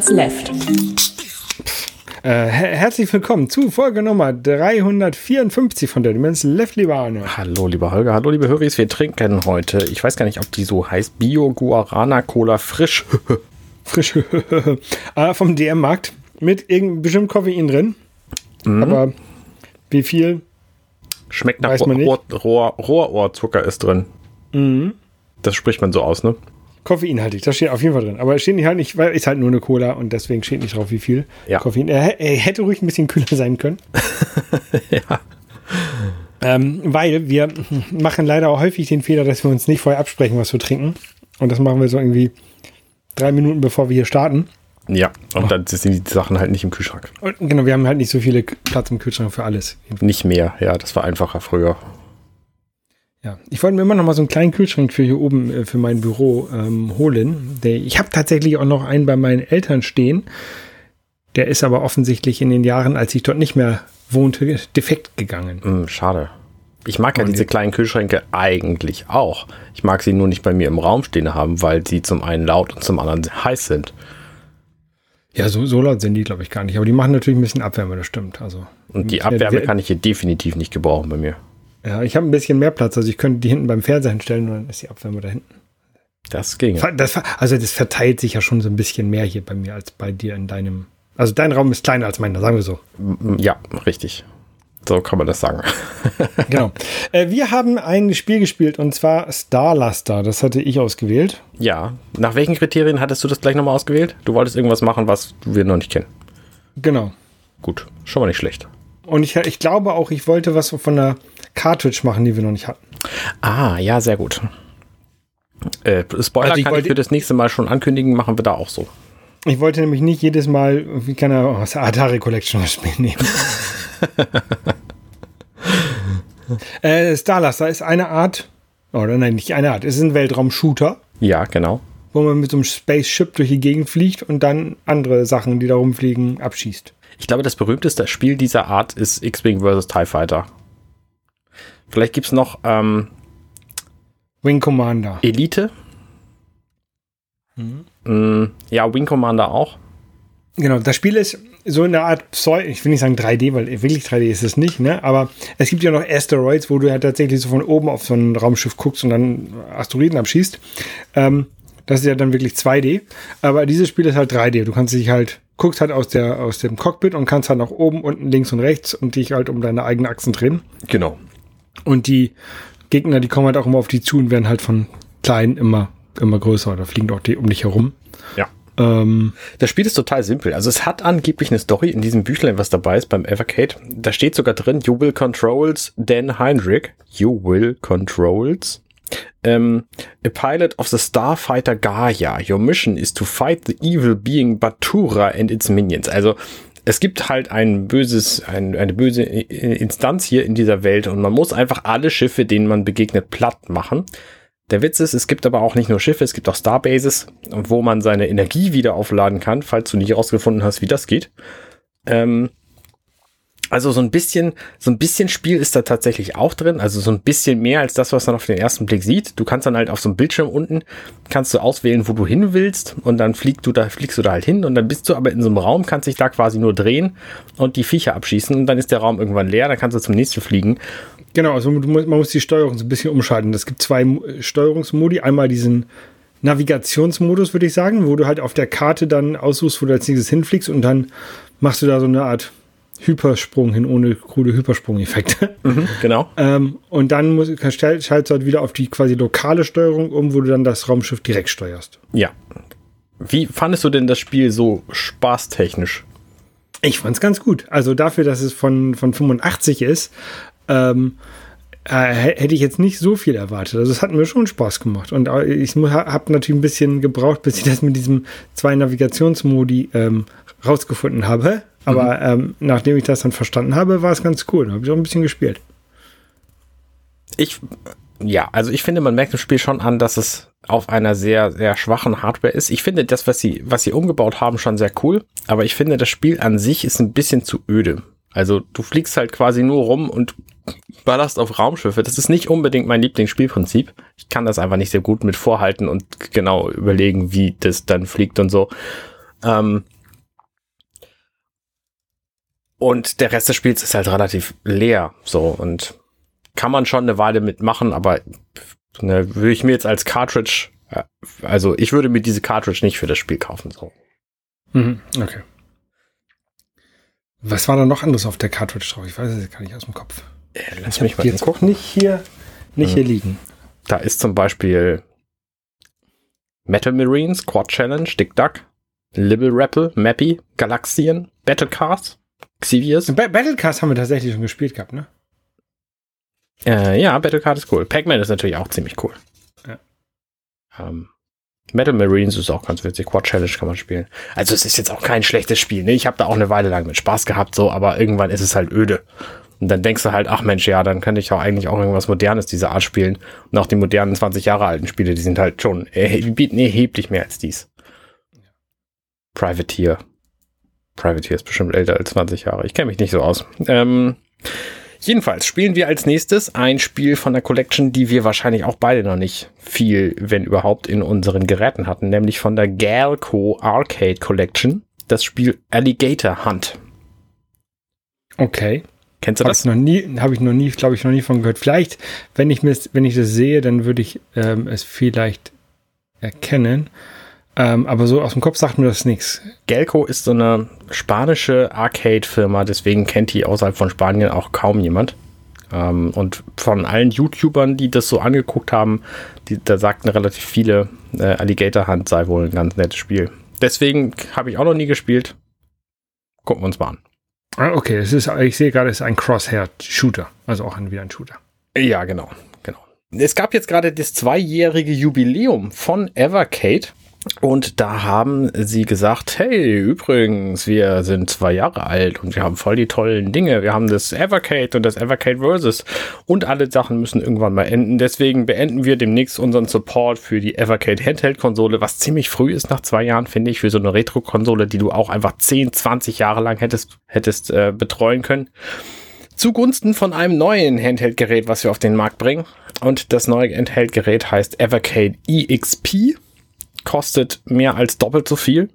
Daniels Left. Äh, her herzlich willkommen zu Folge Nummer 354 von der Demenz Left, lieber Arne. Hallo, lieber Holger, hallo, liebe Höris. Wir trinken heute, ich weiß gar nicht, ob die so heißt, Bio Guarana Cola frisch. Frisch äh, vom DM-Markt mit bestimmten Koffein drin. Mhm. Aber wie viel? Schmeckt nach Weiß man nicht. Rohr, Rohr, Rohrohrzucker ist drin. Mhm. Das spricht man so aus, ne? Koffeinhaltig, das steht auf jeden Fall drin. Aber es steht nicht halt nicht, weil ist halt nur eine Cola und deswegen steht nicht drauf, wie viel Ja. Koffein. Er, er hätte ruhig ein bisschen kühler sein können. ja. Ähm, weil wir machen leider auch häufig den Fehler, dass wir uns nicht vorher absprechen, was wir trinken. Und das machen wir so irgendwie drei Minuten bevor wir hier starten. Ja, und dann sind die Sachen halt nicht im Kühlschrank. Und genau, wir haben halt nicht so viele Platz im Kühlschrank für alles. Nicht mehr, ja, das war einfacher früher. Ja, ich wollte mir immer noch mal so einen kleinen Kühlschrank für hier oben äh, für mein Büro ähm, holen. Der, ich habe tatsächlich auch noch einen bei meinen Eltern stehen. Der ist aber offensichtlich in den Jahren, als ich dort nicht mehr wohnte, defekt gegangen. Hm, schade. Ich mag ja diese kleinen Kühlschränke eigentlich auch. Ich mag sie nur nicht bei mir im Raum stehen haben, weil sie zum einen laut und zum anderen heiß sind. Ja, so, so laut sind die, glaube ich, gar nicht. Aber die machen natürlich ein bisschen Abwärme, das stimmt. Also, Und die Abwärme kann ich hier definitiv nicht gebrauchen bei mir. Ja, ich habe ein bisschen mehr Platz. Also ich könnte die hinten beim Fernseher hinstellen und dann ist die Abwärme da hinten. Das ging. Also das verteilt sich ja schon so ein bisschen mehr hier bei mir als bei dir in deinem. Also dein Raum ist kleiner als meiner, sagen wir so. Ja, richtig. So kann man das sagen. Genau. äh, wir haben ein Spiel gespielt und zwar Starluster. Das hatte ich ausgewählt. Ja. Nach welchen Kriterien hattest du das gleich nochmal ausgewählt? Du wolltest irgendwas machen, was wir noch nicht kennen. Genau. Gut, schon mal nicht schlecht. Und ich, ich glaube auch, ich wollte was von einer Cartridge machen, die wir noch nicht hatten. Ah, ja, sehr gut. Äh, Spoiler Also ich kann wollte- ich für das nächste Mal schon ankündigen, machen wir da auch so. Ich wollte nämlich nicht jedes Mal, wie kann er aus der Atari Collection das Spiel nehmen. äh, Starluster ist eine Art, oder nein, nicht eine Art, es ist ein Weltraum-Shooter, Ja, genau. wo man mit so einem Spaceship durch die Gegend fliegt und dann andere Sachen, die da rumfliegen, abschießt. Ich glaube, das berühmteste Spiel dieser Art ist X-Wing vs. TIE Fighter. Vielleicht gibt es noch ähm, Wing Commander. Elite. Mm, ja, Wing Commander auch. Genau, das Spiel ist so eine Art Pseu, ich will nicht sagen 3D, weil wirklich 3D ist es nicht, ne? Aber es gibt ja noch Asteroids, wo du ja tatsächlich so von oben auf so ein Raumschiff guckst und dann Asteroiden abschießt. Ähm, das ist ja dann wirklich 2D. Aber dieses Spiel ist halt 3D. Du kannst dich halt, guckst halt aus, der, aus dem Cockpit und kannst halt nach oben, unten, links und rechts und dich halt um deine eigenen Achsen drehen. Genau. Und die Gegner, die kommen halt auch immer auf die zu und werden halt von klein immer, immer größer oder fliegen auch die um dich herum. Ja. Ähm, Das Spiel ist total simpel. Also es hat angeblich eine Story in diesem Büchlein, was dabei ist beim Evercade. Da steht sogar drin, you will controls Dan Heinrich. You will controls. Um, a pilot of the Starfighter Gaia. Your mission is to fight the evil being Batura and its minions. Also es gibt halt ein böses, ein, eine böse Instanz hier in dieser Welt und man muss einfach alle Schiffe, denen man begegnet, platt machen. Der Witz ist, es gibt aber auch nicht nur Schiffe, es gibt auch Starbases, wo man seine Energie wieder aufladen kann, falls du nicht herausgefunden hast, wie das geht. Ähm, also so ein bisschen, so ein bisschen Spiel ist da tatsächlich auch drin, also so ein bisschen mehr als das, was man auf den ersten Blick sieht. Du kannst dann halt auf so einem Bildschirm unten, kannst du auswählen, wo du hin willst und dann fliegst du da, fliegst du da halt hin und dann bist du aber in so einem Raum, kannst dich da quasi nur drehen und die Viecher abschießen und dann ist der Raum irgendwann leer, dann kannst du zum nächsten fliegen. Genau, also man muss die Steuerung so ein bisschen umschalten. Es gibt zwei Mo- Steuerungsmodi. Einmal diesen Navigationsmodus, würde ich sagen, wo du halt auf der Karte dann aussuchst, wo du als nächstes hinfliegst und dann machst du da so eine Art Hypersprung hin, ohne krude Hypersprung-Effekte. Genau. ähm, und dann muss, schaltest du halt wieder auf die quasi lokale Steuerung um, wo du dann das Raumschiff direkt steuerst. Ja. Wie fandest du denn das Spiel so spaßtechnisch? Ich fand's ganz gut. Also dafür, dass es von, von 85 ist, ähm, äh, hä- hätte ich jetzt nicht so viel erwartet. Also es hat mir schon Spaß gemacht. Und äh, ich habe natürlich ein bisschen gebraucht, bis ich das mit diesem zwei Navigationsmodi ähm, rausgefunden habe. Aber ähm, nachdem ich das dann verstanden habe, war es ganz cool. Da habe ich auch ein bisschen gespielt. Ich, ja, also ich finde, man merkt im Spiel schon an, dass es auf einer sehr, sehr schwachen Hardware ist. Ich finde das, was sie, was sie umgebaut haben, schon sehr cool. Aber ich finde, das Spiel an sich ist ein bisschen zu öde. Also du fliegst halt quasi nur rum und ballerst auf Raumschiffe. Das ist nicht unbedingt mein Lieblingsspielprinzip. Ich kann das einfach nicht sehr gut mit vorhalten und genau überlegen, wie das dann fliegt und so. Ähm, und der Rest des Spiels ist halt relativ leer, so und kann man schon eine Weile mitmachen, aber ne, würde ich mir jetzt als Cartridge, äh, also ich würde mir diese Cartridge nicht für das Spiel kaufen, so. Mhm, okay. Was war da noch anderes auf der Cartridge drauf? Ich weiß es gar nicht aus dem Kopf. Äh, lass mich mal jetzt gucken. Nicht hier, nicht Mhm. hier liegen. Da ist zum Beispiel Metal Marines, Quad Challenge, Dick Duck, Libble Rappel, Mappy, Galaxien, Battle Xevious. Ba Battlecast haben wir tatsächlich schon gespielt gehabt, ne? Äh, ja, Battle Card ist cool. Pac-Man ist natürlich auch ziemlich cool. Ja. Ähm, Metal Marines ist auch ganz witzig. Quad Challenge kann man spielen. Also es ist jetzt auch kein schlechtes Spiel. Ne? Ich habe da auch eine Weile lang mit Spaß gehabt, so, aber irgendwann ist es halt öde. Und dann denkst du halt, ach Mensch, ja, dann könnte ich auch eigentlich auch irgendwas Modernes diese Art spielen. Und auch die modernen 20 Jahre alten Spiele, die sind halt schon, die bieten erheblich mehr als dies. Privateer. Privateer ist bestimmt älter als 20 Jahre. Ich kenne mich nicht so aus. Ähm, jedenfalls spielen wir als nächstes ein Spiel von der Collection, die wir wahrscheinlich auch beide noch nicht viel, wenn überhaupt, in unseren Geräten hatten, nämlich von der Galco Arcade Collection. Das Spiel Alligator Hunt. Okay. Kennst du Habe das? ich noch nie, habe ich noch nie, glaube ich, noch nie von gehört. Vielleicht, wenn ich wenn ich das sehe, dann würde ich ähm, es vielleicht erkennen. Ähm, aber so aus dem Kopf sagt mir das nichts. Galco ist so eine spanische Arcade-Firma, deswegen kennt die außerhalb von Spanien auch kaum jemand. Ähm, und von allen YouTubern, die das so angeguckt haben, die, da sagten relativ viele, äh, Alligator Hunt sei wohl ein ganz nettes Spiel. Deswegen habe ich auch noch nie gespielt. Gucken wir uns mal an. Ah, okay, es ist, ich sehe gerade, es ist ein Crosshair-Shooter. Also auch ein, wieder ein Shooter. Ja, genau, genau. Es gab jetzt gerade das zweijährige Jubiläum von Evercade. Und da haben sie gesagt, hey, übrigens, wir sind zwei Jahre alt und wir haben voll die tollen Dinge. Wir haben das Evercade und das Evercade Versus und alle Sachen müssen irgendwann mal enden. Deswegen beenden wir demnächst unseren Support für die Evercade Handheld-Konsole, was ziemlich früh ist nach zwei Jahren, finde ich, für so eine Retro-Konsole, die du auch einfach 10, 20 Jahre lang hättest, hättest äh, betreuen können zugunsten von einem neuen Handheld-Gerät, was wir auf den Markt bringen. Und das neue Handheld-Gerät heißt Evercade EXP, kostet mehr als doppelt so viel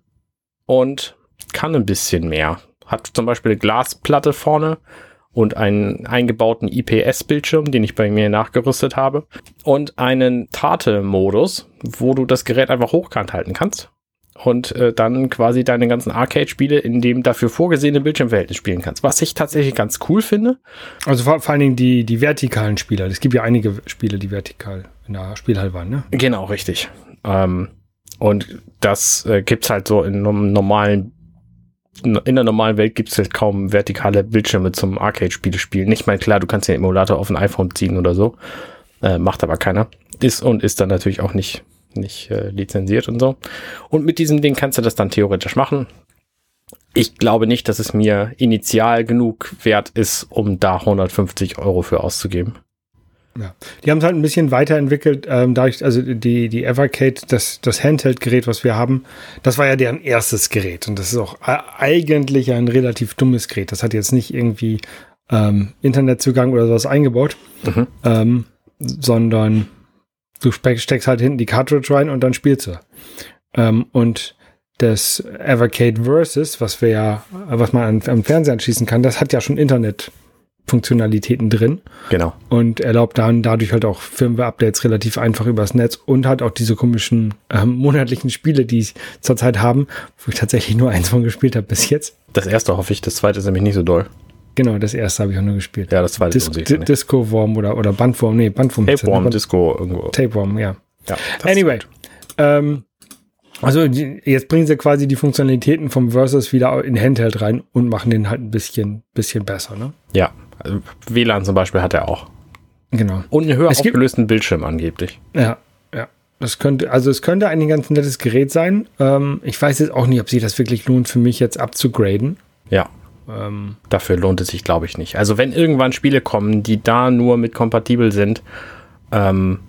und kann ein bisschen mehr. Hat zum Beispiel eine Glasplatte vorne und einen eingebauten IPS-Bildschirm, den ich bei mir nachgerüstet habe. Und einen Tate-Modus, wo du das Gerät einfach hochkant halten kannst. Und äh, dann quasi deine ganzen Arcade-Spiele in dem dafür vorgesehenen Bildschirmverhältnis spielen kannst. Was ich tatsächlich ganz cool finde. Also vor, vor allen Dingen die, die vertikalen Spieler. Es gibt ja einige Spiele, die vertikal in der Spielhalle waren, ne? Genau, richtig. Ähm, und das äh, gibt's halt so in einem normalen, in der normalen Welt gibt's halt kaum vertikale Bildschirme zum Arcade-Spiele spielen. Nicht mal klar, du kannst den Emulator auf ein iPhone ziehen oder so. Äh, macht aber keiner. Ist und ist dann natürlich auch nicht, nicht äh, lizenziert und so. Und mit diesem Ding kannst du das dann theoretisch machen. Ich glaube nicht, dass es mir initial genug wert ist, um da 150 Euro für auszugeben. Ja. Die haben es halt ein bisschen weiterentwickelt, ähm, dadurch, also die, die Evercade, das, das Handheld-Gerät, was wir haben, das war ja deren erstes Gerät. Und das ist auch eigentlich ein relativ dummes Gerät. Das hat jetzt nicht irgendwie ähm, Internetzugang oder sowas eingebaut, Mhm. ähm, sondern du steck- steckst halt hinten die Cartridge rein und dann spielst du. Ähm, und das Evercade Versus, was wir ja, was man an, am Fernseher anschließen kann, das hat ja schon Internet-Funktionalitäten drin Genau. und erlaubt dann dadurch halt auch Firmware-Updates relativ einfach übers Netz und hat auch diese komischen ähm, monatlichen Spiele, die ich zurzeit haben, wo ich tatsächlich nur eins von gespielt habe bis jetzt. Das erste hoffe ich, das zweite ist nämlich nicht so doll. Genau, das erste habe ich auch nur gespielt. Ja, das zweite Dis sich Di nicht. Disco-Worm oder, oder Bandwurm, nee, Bandwurm. ne? Tapeworm, Band- Disco irgendwo. Tapeworm, ja. Ja, Anyway, ist ähm, also jetzt bringen sie quasi die Funktionalitäten vom Versus wieder in Handheld rein und machen den halt ein bisschen, bisschen besser, ne? Ja, also WLAN zum Beispiel hat er auch. Genau. Und einen höher Es aufgelösten Bildschirm angeblich. Ja, ja. Das könnte, also es könnte ein ganz nettes Gerät sein. Ähm, ich weiß jetzt auch nicht, ob sich das wirklich lohnt, für mich jetzt abzugraden. Ja, Ähm, dafür lohnt es sich, glaube ich, nicht. Also wenn irgendwann Spiele kommen, die da nur mit kompatibel sind, ähm,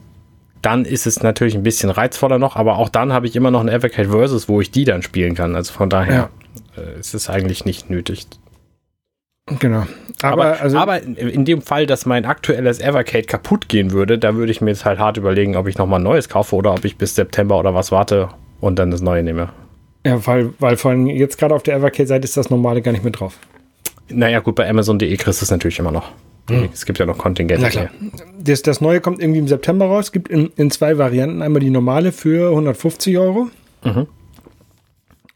dann ist es natürlich ein bisschen reizvoller noch, aber auch dann habe ich immer noch ein Evercade Versus, wo ich die dann spielen kann. Also von daher äh, ist es eigentlich nicht nötig. Genau. Aber, Aber, also, aber in- dem Fall, dass mein aktuelles Evercade kaputt gehen würde, da würde ich mir jetzt halt hart überlegen, ob ich nochmal ein neues kaufe oder ob ich bis September oder was warte und dann das neue nehme. Ja, weil, weil vor allem jetzt gerade auf der Evercade-Seite ist das normale gar nicht mit drauf. Naja, gut, bei Amazon.de kriegst du es natürlich immer noch. Mhm. Es gibt ja noch Kontingente. Na klar. Das, das neue kommt irgendwie im September raus. Es gibt in, in zwei Varianten. Einmal die normale für 150 Euro. Mhm.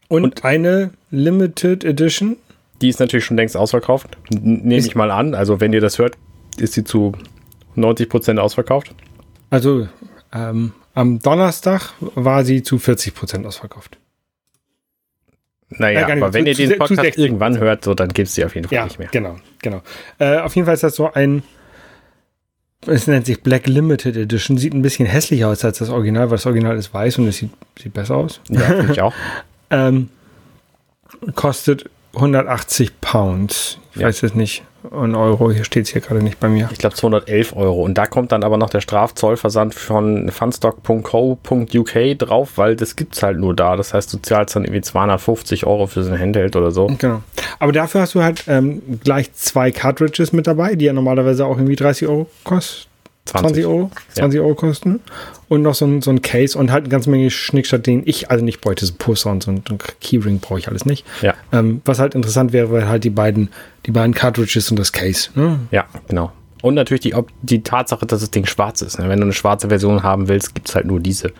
Und, und, eine Limited Edition. Die ist natürlich schon längst ausverkauft. Nehme ich mal an. Also, wenn ihr das hört, ist sie zu 90 Prozent ausverkauft. Also, ähm, am Donnerstag war sie zu 40 Prozent ausverkauft. Naja, aber wenn zu, ihr den Podcast irgendwann hört, so, dann gibt es die auf jeden Fall ja, nicht mehr. Genau, genau. Äh, auf jeden Fall ist das so ein, es nennt sich Black Limited Edition, sieht ein bisschen hässlicher aus als das Original, weil das Original ist weiß und es sieht, sieht besser aus. Ja, finde ich auch. ähm, kostet 180 Pounds. Ich ja. weiß es nicht. Ein Euro, hier steht es hier gerade nicht bei mir. Ich glaube 211 Euro. Und da kommt dann aber noch der Strafzollversand von funstock.co.uk drauf, weil das gibt es halt nur da. Das heißt, du zahlst dann irgendwie 250 Euro für so ein Handheld oder so. Genau. Aber dafür hast du halt ähm, gleich zwei Cartridges mit dabei, die ja normalerweise auch irgendwie 30 Euro kosten. 20, 20 Euro, 20 ja. Euro kosten. Und noch so ein, so ein Case und halt eine ganze Menge Schnickstatt, den ich also nicht bräuchte. So Pusser und so ein, Keyring brauche ich alles nicht. Ja. Ähm, was halt interessant wäre, wäre halt die beiden, die beiden Cartridges und das Case. Ne? Ja, genau. Und natürlich die, die Tatsache, dass das Ding schwarz ist. Ne? Wenn du eine schwarze Version haben willst, gibt es halt nur diese.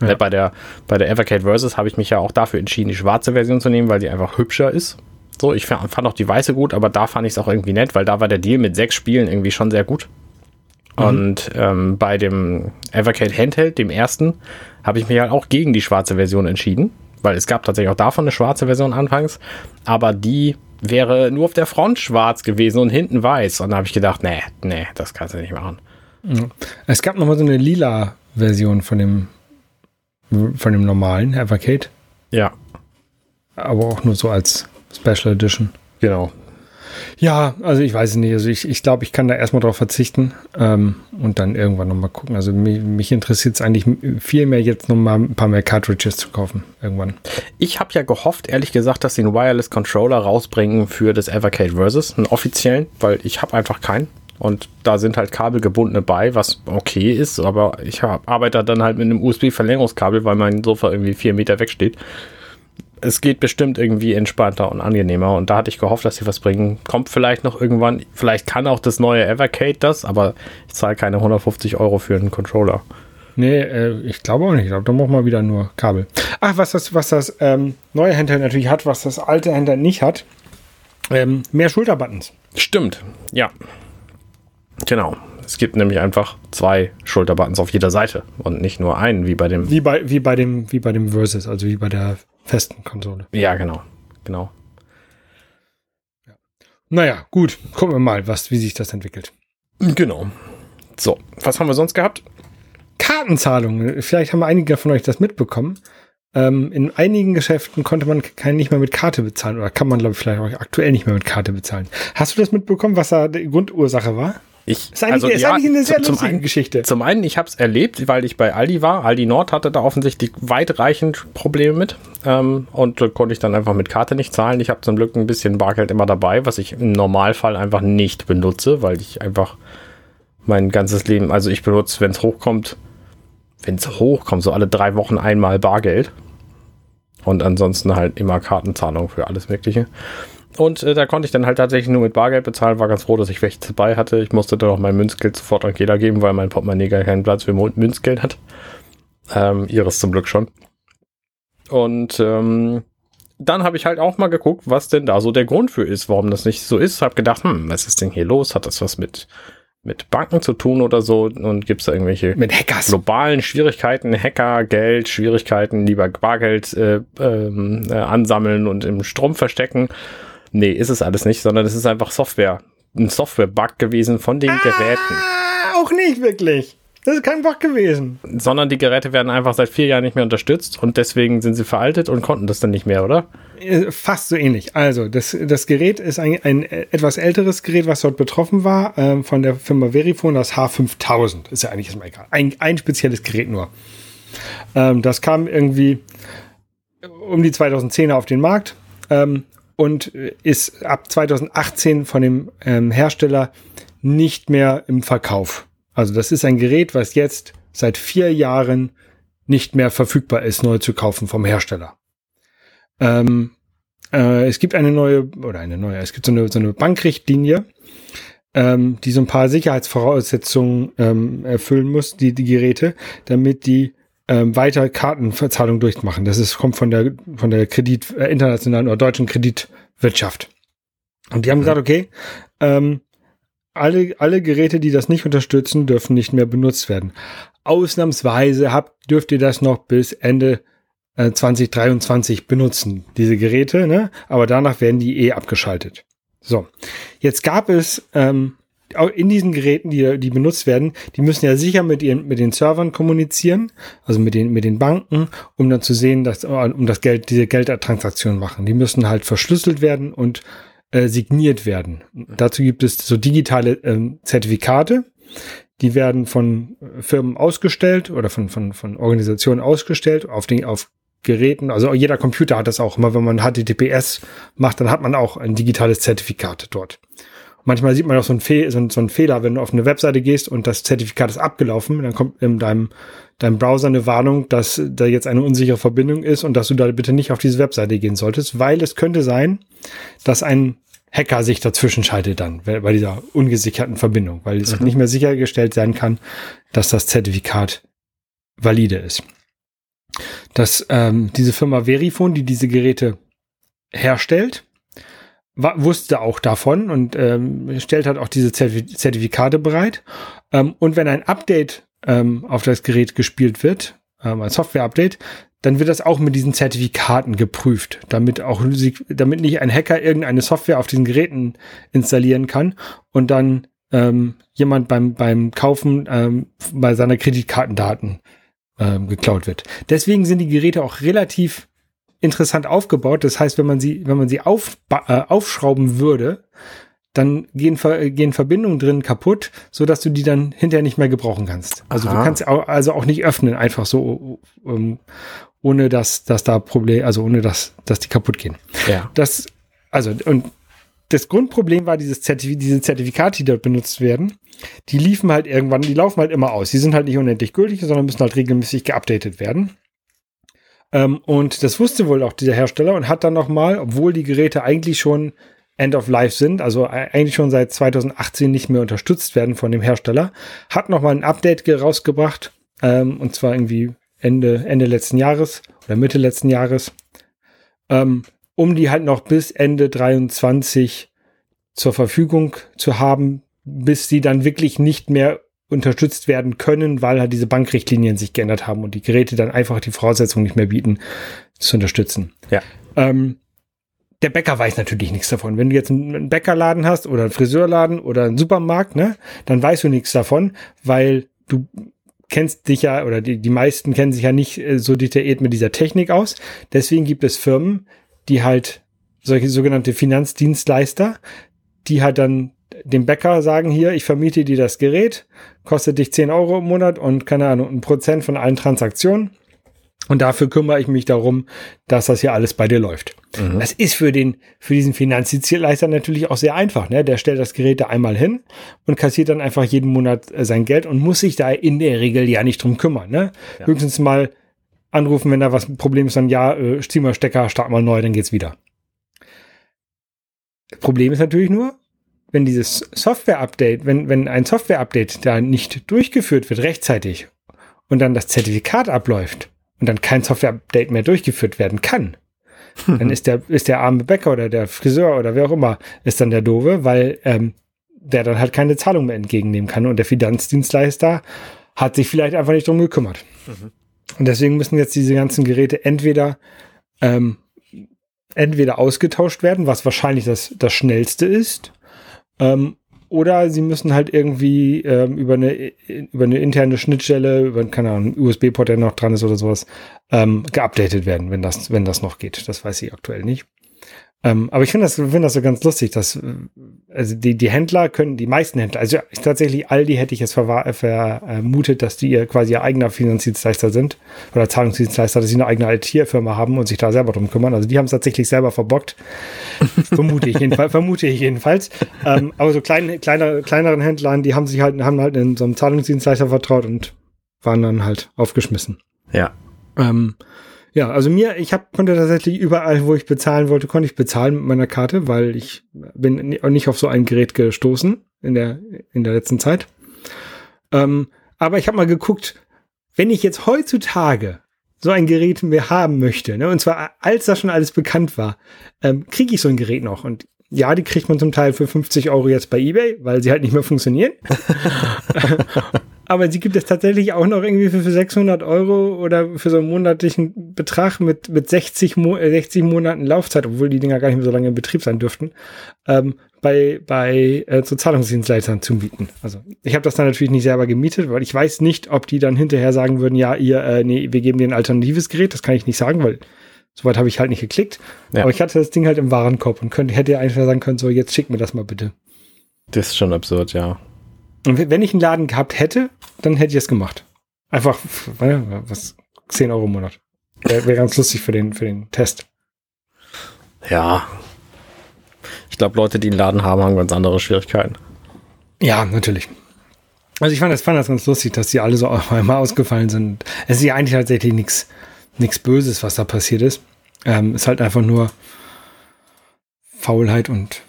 Ja. Bei, der, bei der Evercade Versus habe ich mich ja auch dafür entschieden, die schwarze Version zu nehmen, weil die einfach hübscher ist. So, ich fand auch die weiße gut, aber da fand ich es auch irgendwie nett, weil da war der Deal mit sechs Spielen irgendwie schon sehr gut. Mhm. Und ähm, bei dem Evercade Handheld, dem ersten, habe ich mich halt auch gegen die schwarze Version entschieden, weil es gab tatsächlich auch davon eine schwarze Version anfangs, aber die wäre nur auf der Front schwarz gewesen und hinten weiß. Und da habe ich gedacht, nee, nee, das kannst du nicht machen. Es gab noch mal so eine lila Version von dem von dem normalen Evercade. Ja. Aber auch nur so als Special Edition. Genau. Ja, also ich weiß es nicht. Also ich, ich glaube, ich kann da erstmal drauf verzichten ähm, und dann irgendwann nochmal gucken. Also mich, mich interessiert es eigentlich viel mehr, jetzt nochmal ein paar mehr Cartridges zu kaufen. Irgendwann. Ich habe ja gehofft, ehrlich gesagt, dass sie einen Wireless Controller rausbringen für das Evercade Versus, einen offiziellen, weil ich habe einfach keinen. Und da sind halt kabelgebundene bei, was okay ist, aber ich arbeite dann halt mit einem USB-Verlängerungskabel, weil mein Sofa irgendwie vier Meter wegsteht es geht bestimmt irgendwie entspannter und angenehmer. Und da hatte ich gehofft, dass sie was bringen. Kommt vielleicht noch irgendwann, vielleicht kann auch das neue Evercade das, aber ich zahle keine 150 Euro für einen Controller. Nee, äh, ich glaube auch nicht. Ich glaube, da braucht man wieder nur Kabel. Ach, was das, was das ähm, neue Handheld natürlich hat, was das alte Handheld nicht hat, ähm, mehr Schulterbuttons. Stimmt, ja. Genau. Es gibt nämlich einfach zwei Schulterbuttons auf jeder Seite und nicht nur einen, wie bei dem. Wie bei, wie bei dem, wie bei dem Versus, also wie bei der festen Konsole. Ja, genau. Genau. Ja. Naja, gut. Gucken wir mal, was, wie sich das entwickelt. Genau. So, was haben wir sonst gehabt? Kartenzahlungen. Vielleicht haben einige von euch das mitbekommen. Ähm, in einigen Geschäften konnte man kein, nicht mehr mit Karte bezahlen oder kann man, glaube ich, vielleicht auch aktuell nicht mehr mit Karte bezahlen. Hast du das mitbekommen, was da die Grundursache war? Ich, ist eigentlich, also, ist ja, eigentlich eine sehr lustige einen, Geschichte. Zum einen, ich habe es erlebt, weil ich bei Aldi war. Aldi Nord hatte da offensichtlich weitreichend Probleme mit. Ähm, und da konnte ich dann einfach mit Karte nicht zahlen. Ich habe zum Glück ein bisschen Bargeld immer dabei, was ich im Normalfall einfach nicht benutze, weil ich einfach mein ganzes Leben, also ich benutze, wenn es hochkommt, wenn es hochkommt, so alle drei Wochen einmal Bargeld. Und ansonsten halt immer Kartenzahlung für alles Mögliche. Und äh, da konnte ich dann halt tatsächlich nur mit Bargeld bezahlen. War ganz froh, dass ich welche dabei hatte. Ich musste dann auch mein Münzgeld sofort an Angela geben, weil mein Portemonnaie gar keinen Platz für Münzgeld hat. Ähm, ihres zum Glück schon. Und ähm, dann habe ich halt auch mal geguckt, was denn da so der Grund für ist, warum das nicht so ist. Hab gedacht, hm, was ist denn hier los? Hat das was mit mit Banken zu tun oder so und gibt es da irgendwelche mit Hackers. globalen Schwierigkeiten, Hacker, Geld, Schwierigkeiten, lieber Bargeld äh, ähm, äh, ansammeln und im Strom verstecken Nee, ist es alles nicht, sondern es ist einfach Software. Ein Software-Bug gewesen von den ah, Geräten. Auch nicht wirklich. Das ist kein Bug gewesen. Sondern die Geräte werden einfach seit vier Jahren nicht mehr unterstützt und deswegen sind sie veraltet und konnten das dann nicht mehr, oder? Äh, fast so ähnlich. Also, das, das Gerät ist ein, ein etwas älteres Gerät, was dort betroffen war, ähm, von der Firma Verifone, das H5000. Ist ja eigentlich erstmal egal. Ein, ein spezielles Gerät nur. Ähm, das kam irgendwie um die 2010er auf den Markt. Ähm, und ist ab 2018 von dem ähm, Hersteller nicht mehr im Verkauf. Also das ist ein Gerät, was jetzt seit vier Jahren nicht mehr verfügbar ist, neu zu kaufen vom Hersteller. Ähm, äh, es gibt eine neue, oder eine neue, es gibt so eine, so eine Bankrichtlinie, ähm, die so ein paar Sicherheitsvoraussetzungen ähm, erfüllen muss, die, die Geräte, damit die ähm, weiter Kartenverzahlung durchmachen. Das ist, kommt von der, von der Kredit, äh, internationalen oder deutschen Kreditwirtschaft. Und die haben gesagt, okay, ähm, alle, alle Geräte, die das nicht unterstützen, dürfen nicht mehr benutzt werden. Ausnahmsweise habt, dürft ihr das noch bis Ende äh, 2023 benutzen, diese Geräte, ne? aber danach werden die eh abgeschaltet. So, jetzt gab es ähm, in diesen Geräten, die, die benutzt werden, die müssen ja sicher mit ihren, mit den Servern kommunizieren, also mit den, mit den Banken, um dann zu sehen, dass, um das Geld, diese Geldtransaktionen machen. Die müssen halt verschlüsselt werden und äh, signiert werden. Dazu gibt es so digitale ähm, Zertifikate. Die werden von Firmen ausgestellt oder von, von, von Organisationen ausgestellt auf den, auf Geräten. Also jeder Computer hat das auch. Immer wenn man HTTPS macht, dann hat man auch ein digitales Zertifikat dort. Manchmal sieht man auch so einen, Fe so, so einen Fehler, wenn du auf eine Webseite gehst und das Zertifikat ist abgelaufen, dann kommt in deinem, deinem Browser eine Warnung, dass da jetzt eine unsichere Verbindung ist und dass du da bitte nicht auf diese Webseite gehen solltest, weil es könnte sein, dass ein Hacker sich dazwischen schaltet dann bei dieser ungesicherten Verbindung, weil es mhm. nicht mehr sichergestellt sein kann, dass das Zertifikat valide ist. Dass ähm, diese Firma Verifone, die diese Geräte herstellt, wusste auch davon und ähm, stellt halt auch diese Zertifikate bereit. Ähm, und wenn ein Update ähm, auf das Gerät gespielt wird, ähm, ein Software-Update, dann wird das auch mit diesen Zertifikaten geprüft, damit auch damit nicht ein Hacker irgendeine Software auf diesen Geräten installieren kann und dann ähm, jemand beim beim Kaufen ähm, bei seiner Kreditkartendaten ähm, geklaut wird. Deswegen sind die Geräte auch relativ interessant aufgebaut. Das heißt, wenn man sie, wenn man sie auf, äh, aufschrauben würde, dann gehen, gehen Verbindungen drin kaputt, so dass du die dann hinterher nicht mehr gebrauchen kannst. Also Aha. du kannst auch, also auch nicht öffnen, einfach so, um, ohne dass, dass da Probleme, also ohne dass, dass die kaputt gehen. Ja. Das, also, und das Grundproblem war dieses Zertif diese Zertifikate, die dort benutzt werden. Die liefen halt irgendwann, die laufen halt immer aus. Die sind halt nicht unendlich gültig, sondern müssen halt regelmäßig geupdatet werden. Ähm, und das wusste wohl auch dieser Hersteller und hat dann nochmal, obwohl die Geräte eigentlich schon End of Life sind, also eigentlich schon seit 2018 nicht mehr unterstützt werden von dem Hersteller, hat nochmal ein Update rausgebracht, ähm, und zwar irgendwie Ende, Ende letzten Jahres oder Mitte letzten Jahres, ähm, um die halt noch bis Ende 23 zur Verfügung zu haben, bis sie dann wirklich nicht mehr unterstützt werden können, weil halt diese Bankrichtlinien sich geändert haben und die Geräte dann einfach die Voraussetzungen nicht mehr bieten, zu unterstützen. Ja. Ähm, der Bäcker weiß natürlich nichts davon. Wenn du jetzt einen Bäckerladen hast oder einen Friseurladen oder einen Supermarkt, ne, dann weißt du nichts davon, weil du kennst dich ja oder die, die meisten kennen sich ja nicht äh, so detailliert mit dieser Technik aus. Deswegen gibt es Firmen, die halt solche sogenannte Finanzdienstleister, die halt dann dem Bäcker sagen hier, ich vermiete dir das Gerät, kostet dich 10 Euro im Monat und keine Ahnung, ein Prozent von allen Transaktionen. Und dafür kümmere ich mich darum, dass das hier alles bei dir läuft. Mhm. Das ist für den, für diesen Finanzdienstleister natürlich auch sehr einfach. Ne? Der stellt das Gerät da einmal hin und kassiert dann einfach jeden Monat äh, sein Geld und muss sich da in der Regel ja nicht drum kümmern. Ne? Ja. Höchstens mal anrufen, wenn da was ein Problem ist, dann ja, äh, zieh mal Stecker, start mal neu, dann geht's wieder. Problem ist natürlich nur, wenn dieses Software-Update, wenn, wenn ein Software-Update da nicht durchgeführt wird rechtzeitig und dann das Zertifikat abläuft und dann kein Software-Update mehr durchgeführt werden kann, dann ist der, ist der arme Bäcker oder der Friseur oder wer auch immer, ist dann der Dove, weil ähm, der dann halt keine Zahlung mehr entgegennehmen kann und der Finanzdienstleister hat sich vielleicht einfach nicht drum gekümmert. Mhm. Und deswegen müssen jetzt diese ganzen Geräte entweder ähm, entweder ausgetauscht werden, was wahrscheinlich das, das schnellste ist, ähm, oder sie müssen halt irgendwie ähm, über, eine, über eine interne Schnittstelle, über, keine Ahnung, USB-Port, der noch dran ist oder sowas, ähm, geupdatet werden, wenn das, wenn das noch geht. Das weiß ich aktuell nicht. Ähm, aber ich finde das, finde das so ganz lustig, dass also die, die Händler können, die meisten Händler, also tatsächlich Aldi hätte ich jetzt vermutet, dass die ihr quasi ihr eigener Finanzdienstleister sind oder Zahlungsdienstleister, dass sie eine eigene IT-Firma haben und sich da selber drum kümmern. Also die haben es tatsächlich selber verbockt. vermute ich jedenfalls, vermute ich jedenfalls. Ähm, aber so kleinen, kleiner, kleineren Händlern, die haben sich halt, haben halt in so einem Zahlungsdienstleister vertraut und waren dann halt aufgeschmissen. Ja. Ähm, Ja, also mir, ich hab, konnte tatsächlich überall, wo ich bezahlen wollte, konnte ich bezahlen mit meiner Karte, weil ich bin nicht auf so ein Gerät gestoßen in der, in der letzten Zeit. Ähm, aber ich habe mal geguckt, wenn ich jetzt heutzutage so ein Gerät mehr haben möchte, ne, und zwar als das schon alles bekannt war, ähm, kriege ich so ein Gerät noch. Und ja, die kriegt man zum Teil für 50 Euro jetzt bei eBay, weil sie halt nicht mehr funktionieren. Aber sie gibt es tatsächlich auch noch irgendwie für, für 600 Euro oder für so einen monatlichen Betrag mit, mit 60, Mo 60 Monaten Laufzeit, obwohl die Dinger gar nicht mehr so lange in Betrieb sein dürften, ähm, bei, bei äh, zu Zahlungsdienstleistern zu mieten. Also ich habe das dann natürlich nicht selber gemietet, weil ich weiß nicht, ob die dann hinterher sagen würden, ja, ihr, äh, nee, wir geben dir ein alternatives Gerät. Das kann ich nicht sagen, weil Soweit habe ich halt nicht geklickt. Ja. Aber ich hatte das Ding halt im Warenkorb und könnte, hätte einfach sagen können, so, jetzt schick mir das mal bitte. Das ist schon absurd, ja. Und wenn ich einen Laden gehabt hätte, dann hätte ich es gemacht. Einfach, was, 10 Euro im Monat. Wäre wär ganz lustig für den, für den Test. Ja. Ich glaube, Leute, die einen Laden haben, haben ganz andere Schwierigkeiten. Ja, natürlich. Also ich fand das, fand das ganz lustig, dass die alle so einmal ausgefallen sind. Es ist ja eigentlich tatsächlich nichts nichts Böses, was da passiert ist. Ähm, ist halt einfach nur Faulheit und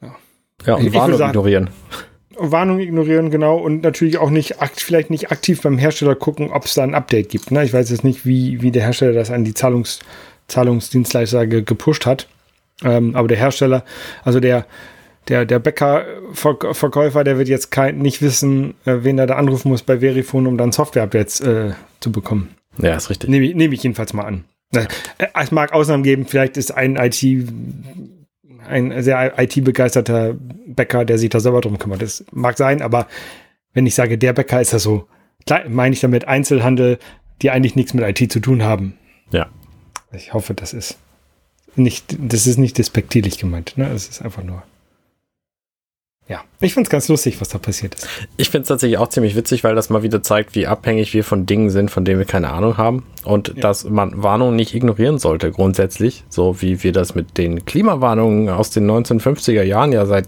ja. Ja, und ich, Warnung ignorieren. Warnung ignorieren, genau. Und natürlich auch nicht, vielleicht nicht aktiv beim Hersteller gucken, ob es da ein Update gibt. Ne? Ich weiß jetzt nicht, wie, wie der Hersteller das an die Zahlungs, Zahlungsdienstleister ge, gepusht hat. Ähm, aber der Hersteller, also der, der, der Bäckerverkäufer, der wird jetzt kein, nicht wissen, äh, wen er da anrufen muss bei Verifone, um dann Software-Updates äh, zu bekommen. Ja, ist richtig. Nehme ich, nehm ich jedenfalls mal an. Äh, es mag Ausnahmen geben, vielleicht ist ein IT, ein sehr IT-begeisterter Bäcker, der sich da selber drum kümmert. Das mag sein, aber wenn ich sage, der Bäcker ist das so, meine ich damit Einzelhandel, die eigentlich nichts mit IT zu tun haben. Ja. Ich hoffe, das ist nicht, das ist nicht despektierlich gemeint, ne? Es ist einfach nur ja, ich finde es ganz lustig, was da passiert ist. Ich finde es tatsächlich auch ziemlich witzig, weil das mal wieder zeigt, wie abhängig wir von Dingen sind, von denen wir keine Ahnung haben. Und ja. dass man Warnungen nicht ignorieren sollte, grundsätzlich. So wie wir das mit den Klimawarnungen aus den 1950er Jahren ja seit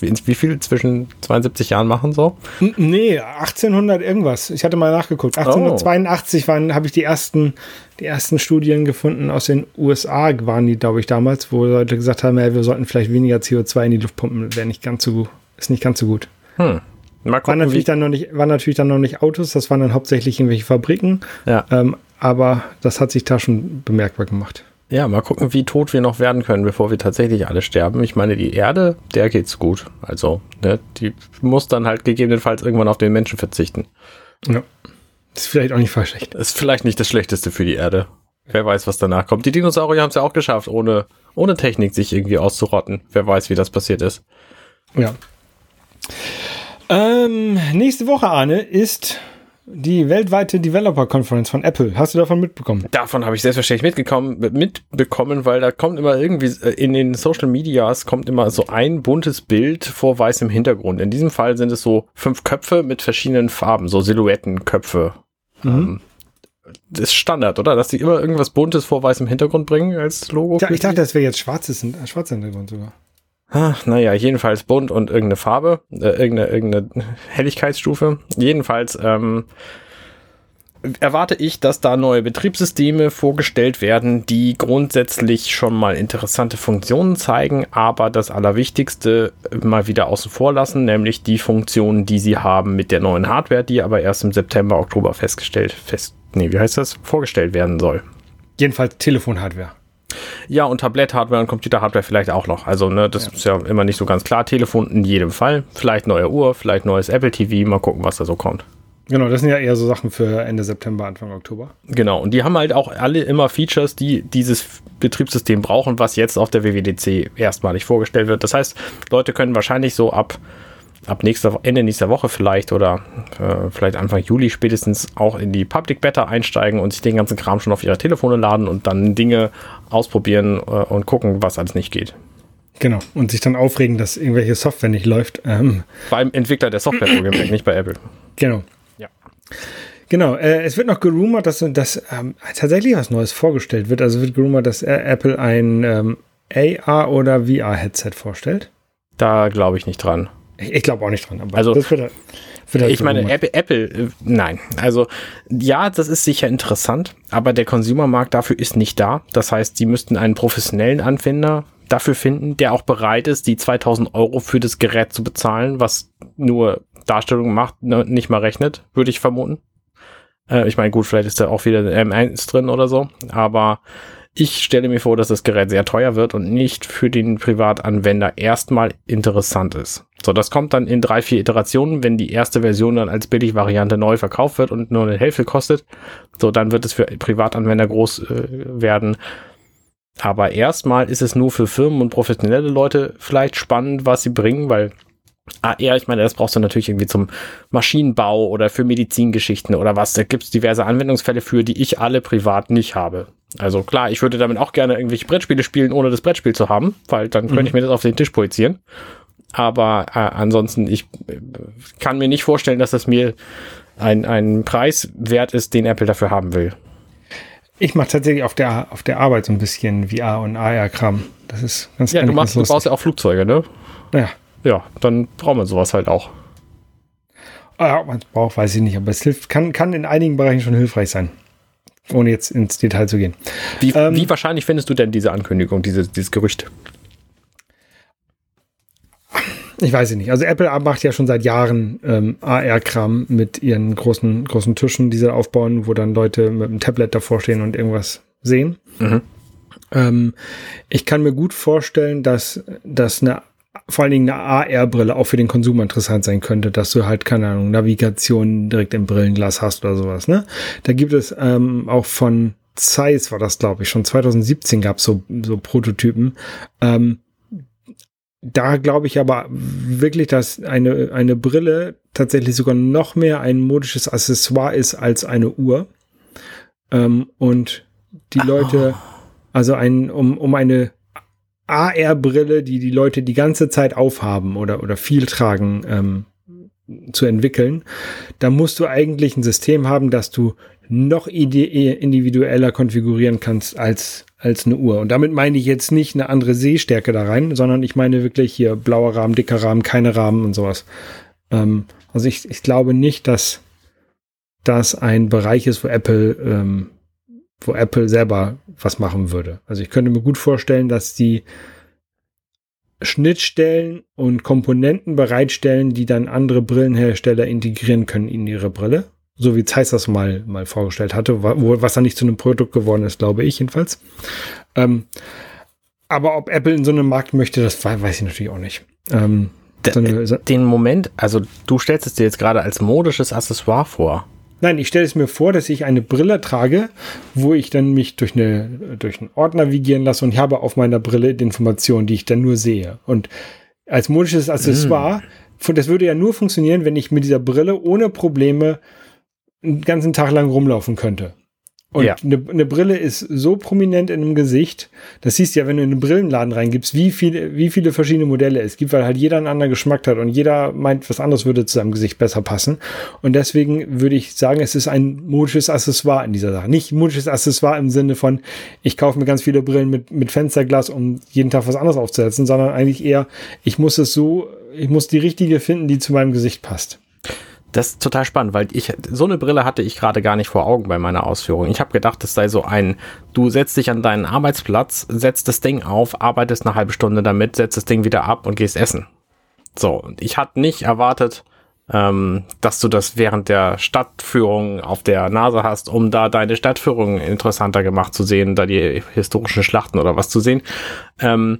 wie, viel zwischen 72 Jahren machen so? Nee, 1800 irgendwas. Ich hatte mal nachgeguckt. 1882 oh. habe ich die ersten, die ersten Studien gefunden aus den USA, waren die, glaube ich, damals, wo Leute gesagt haben, ja, wir sollten vielleicht weniger CO2 in die Luft pumpen, wäre nicht ganz so gut. Ist nicht ganz so gut. Hm. Mal gucken, waren, natürlich dann noch nicht, waren natürlich dann noch nicht Autos, das waren dann hauptsächlich irgendwelche Fabriken. Ja. Ähm, aber das hat sich da schon bemerkbar gemacht. Ja, mal gucken, wie tot wir noch werden können, bevor wir tatsächlich alle sterben. Ich meine, die Erde, der geht's gut. Also, ne, die muss dann halt gegebenenfalls irgendwann auf den Menschen verzichten. Ja. Ist vielleicht auch nicht voll schlecht. Ist vielleicht nicht das Schlechteste für die Erde. Wer weiß, was danach kommt. Die Dinosaurier haben es ja auch geschafft, ohne, ohne Technik sich irgendwie auszurotten. Wer weiß, wie das passiert ist. Ja. Ähm, nächste Woche, Arne, ist die weltweite Developer Conference von Apple. Hast du davon mitbekommen? Davon habe ich selbstverständlich mitgekommen, mitbekommen, weil da kommt immer irgendwie äh, in den Social Medias kommt immer so ein buntes Bild vor weißem Hintergrund. In diesem Fall sind es so fünf Köpfe mit verschiedenen Farben, so Silhouettenköpfe. Mhm. Ähm, das ist Standard, oder? Dass die immer irgendwas Buntes vor weißem Hintergrund bringen als Logo. Ja, ich dachte, das wäre jetzt schwarzes, äh, schwarzer Hintergrund sogar. naja, jedenfalls bunt und irgendeine Farbe, äh, irgendeine, irgendeine Helligkeitsstufe. Jedenfalls ähm, erwarte ich, dass da neue Betriebssysteme vorgestellt werden, die grundsätzlich schon mal interessante Funktionen zeigen, aber das Allerwichtigste mal wieder außen vor lassen, nämlich die Funktionen, die sie haben mit der neuen Hardware, die aber erst im September, Oktober festgestellt, fest, nee, wie heißt das, vorgestellt werden soll. Jedenfalls Telefonhardware. Ja, und Tablett-Hardware und Computer-Hardware vielleicht auch noch. Also, ne, das ja. ist ja immer nicht so ganz klar. Telefon in jedem Fall. Vielleicht neue Uhr, vielleicht neues Apple TV. Mal gucken, was da so kommt. Genau, das sind ja eher so Sachen für Ende September, Anfang Oktober. Genau, und die haben halt auch alle immer Features, die dieses Betriebssystem brauchen, was jetzt auf der WWDC erstmalig vorgestellt wird. Das heißt, Leute können wahrscheinlich so ab ab nächster, Ende nächster Woche vielleicht oder äh, vielleicht Anfang Juli spätestens auch in die Public Beta einsteigen und sich den ganzen Kram schon auf ihre Telefone laden und dann Dinge ausprobieren äh, und gucken, was alles nicht geht. Genau, und sich dann aufregen, dass irgendwelche Software nicht läuft. Ähm. Beim Entwickler der Software, nicht bei Apple. Genau. Genau, äh, es wird noch gerumort, dass, dass ähm, tatsächlich was Neues vorgestellt wird. Also wird gerumort, dass Apple ein ähm, AR- oder VR-Headset vorstellt. Da glaube ich nicht dran. Ich, ich glaube auch nicht dran. Aber also, das wird, wird halt ich meine, Apple, Apple, äh, nein. Also, ja, das ist sicher interessant, aber der Consumermarkt dafür ist nicht da. Das heißt, sie müssten einen professionellen Anwender dafür finden, der auch bereit ist, die 2000 Euro für das Gerät zu bezahlen, was nur Darstellung macht, ne, nicht mal rechnet, würde ich vermuten. Äh, ich meine, gut, vielleicht ist da auch wieder M1 drin oder so, aber ich stelle mir vor, dass das Gerät sehr teuer wird und nicht für den Privatanwender erstmal interessant ist. So, das kommt dann in drei, vier Iterationen, wenn die erste Version dann als Billigvariante neu verkauft wird und nur eine Hälfte kostet. So, dann wird es für Privatanwender groß äh, werden. Aber erstmal ist es nur für Firmen und professionelle Leute vielleicht spannend, was sie bringen, weil AR, ich meine, das brauchst du natürlich irgendwie zum Maschinenbau oder für Medizingeschichten oder was. Da gibt es diverse Anwendungsfälle für, die ich alle privat nicht habe. Also klar, ich würde damit auch gerne irgendwelche Brettspiele spielen, ohne das Brettspiel zu haben, weil dann könnte mhm. ich mir das auf den Tisch projizieren. Aber äh, ansonsten, ich äh, kann mir nicht vorstellen, dass das mir ein, ein Preis wert ist, den Apple dafür haben will. Ich mache tatsächlich auf der, auf der Arbeit so ein bisschen VR und AR-Kram. Das ist ganz Ja, du, machst, du baust ja auch Flugzeuge, ne? Ja. Ja, dann braucht man sowas halt auch. Ah, ja, man braucht, weiß ich nicht, aber es hilft, kann, kann in einigen Bereichen schon hilfreich sein. Ohne jetzt ins Detail zu gehen. Wie, ähm, wie wahrscheinlich findest du denn diese Ankündigung, diese, dieses Gerücht? Ich weiß es nicht. Also Apple macht ja schon seit Jahren ähm, AR-Kram mit ihren großen, großen Tischen, die sie aufbauen, wo dann Leute mit einem Tablet davor stehen und irgendwas sehen. Mhm. Ähm, ich kann mir gut vorstellen, dass, dass eine vor allen Dingen eine AR-Brille auch für den Konsum interessant sein könnte, dass du halt, keine Ahnung, Navigation direkt im Brillenglas hast oder sowas. Ne? Da gibt es ähm, auch von Zeiss war das, glaube ich, schon 2017 gab es so, so Prototypen. Ähm, da glaube ich aber wirklich, dass eine, eine Brille tatsächlich sogar noch mehr ein modisches Accessoire ist als eine Uhr. Ähm, und die Leute, also ein, um, um eine AR-Brille, die die Leute die ganze Zeit aufhaben oder, oder viel tragen, ähm, zu entwickeln, da musst du eigentlich ein System haben, dass du noch individueller konfigurieren kannst als, als eine Uhr. Und damit meine ich jetzt nicht eine andere Sehstärke da rein, sondern ich meine wirklich hier blauer Rahmen, dicker Rahmen, keine Rahmen und sowas. Ähm, also ich, ich glaube nicht, dass das ein Bereich ist, wo Apple ähm, wo Apple selber was machen würde. Also ich könnte mir gut vorstellen, dass die Schnittstellen und Komponenten bereitstellen, die dann andere Brillenhersteller integrieren können in ihre Brille. So wie Zeiss das mal, mal vorgestellt hatte, wo, was dann nicht zu einem Produkt geworden ist, glaube ich jedenfalls. Ähm, aber ob Apple in so einem Markt möchte, das weiß ich natürlich auch nicht. Ähm, den Moment, also du stellst es dir jetzt gerade als modisches Accessoire vor. Nein, ich stelle es mir vor, dass ich eine Brille trage, wo ich dann mich durch, eine, durch einen Ort navigieren lasse und ich habe auf meiner Brille die Informationen, die ich dann nur sehe. Und als modisches Accessoire, mm. das würde ja nur funktionieren, wenn ich mit dieser Brille ohne Probleme einen ganzen Tag lang rumlaufen könnte. Und ja. eine, eine, Brille ist so prominent in einem Gesicht, das siehst du ja, wenn du in einen Brillenladen reingibst, wie viele, wie viele verschiedene Modelle es gibt, weil halt jeder einen anderen Geschmack hat und jeder meint, was anderes würde zu seinem Gesicht besser passen. Und deswegen würde ich sagen, es ist ein modisches Accessoire in dieser Sache. Nicht modisches Accessoire im Sinne von, ich kaufe mir ganz viele Brillen mit, mit Fensterglas, um jeden Tag was anderes aufzusetzen, sondern eigentlich eher, ich muss es so, ich muss die richtige finden, die zu meinem Gesicht passt. Das ist total spannend, weil ich so eine Brille hatte ich gerade gar nicht vor Augen bei meiner Ausführung. Ich habe gedacht, es sei so ein, du setzt dich an deinen Arbeitsplatz, setzt das Ding auf, arbeitest eine halbe Stunde damit, setzt das Ding wieder ab und gehst essen. So, ich hatte nicht erwartet, ähm, dass du das während der Stadtführung auf der Nase hast, um da deine Stadtführung interessanter gemacht zu sehen, da die historischen Schlachten oder was zu sehen. Ähm,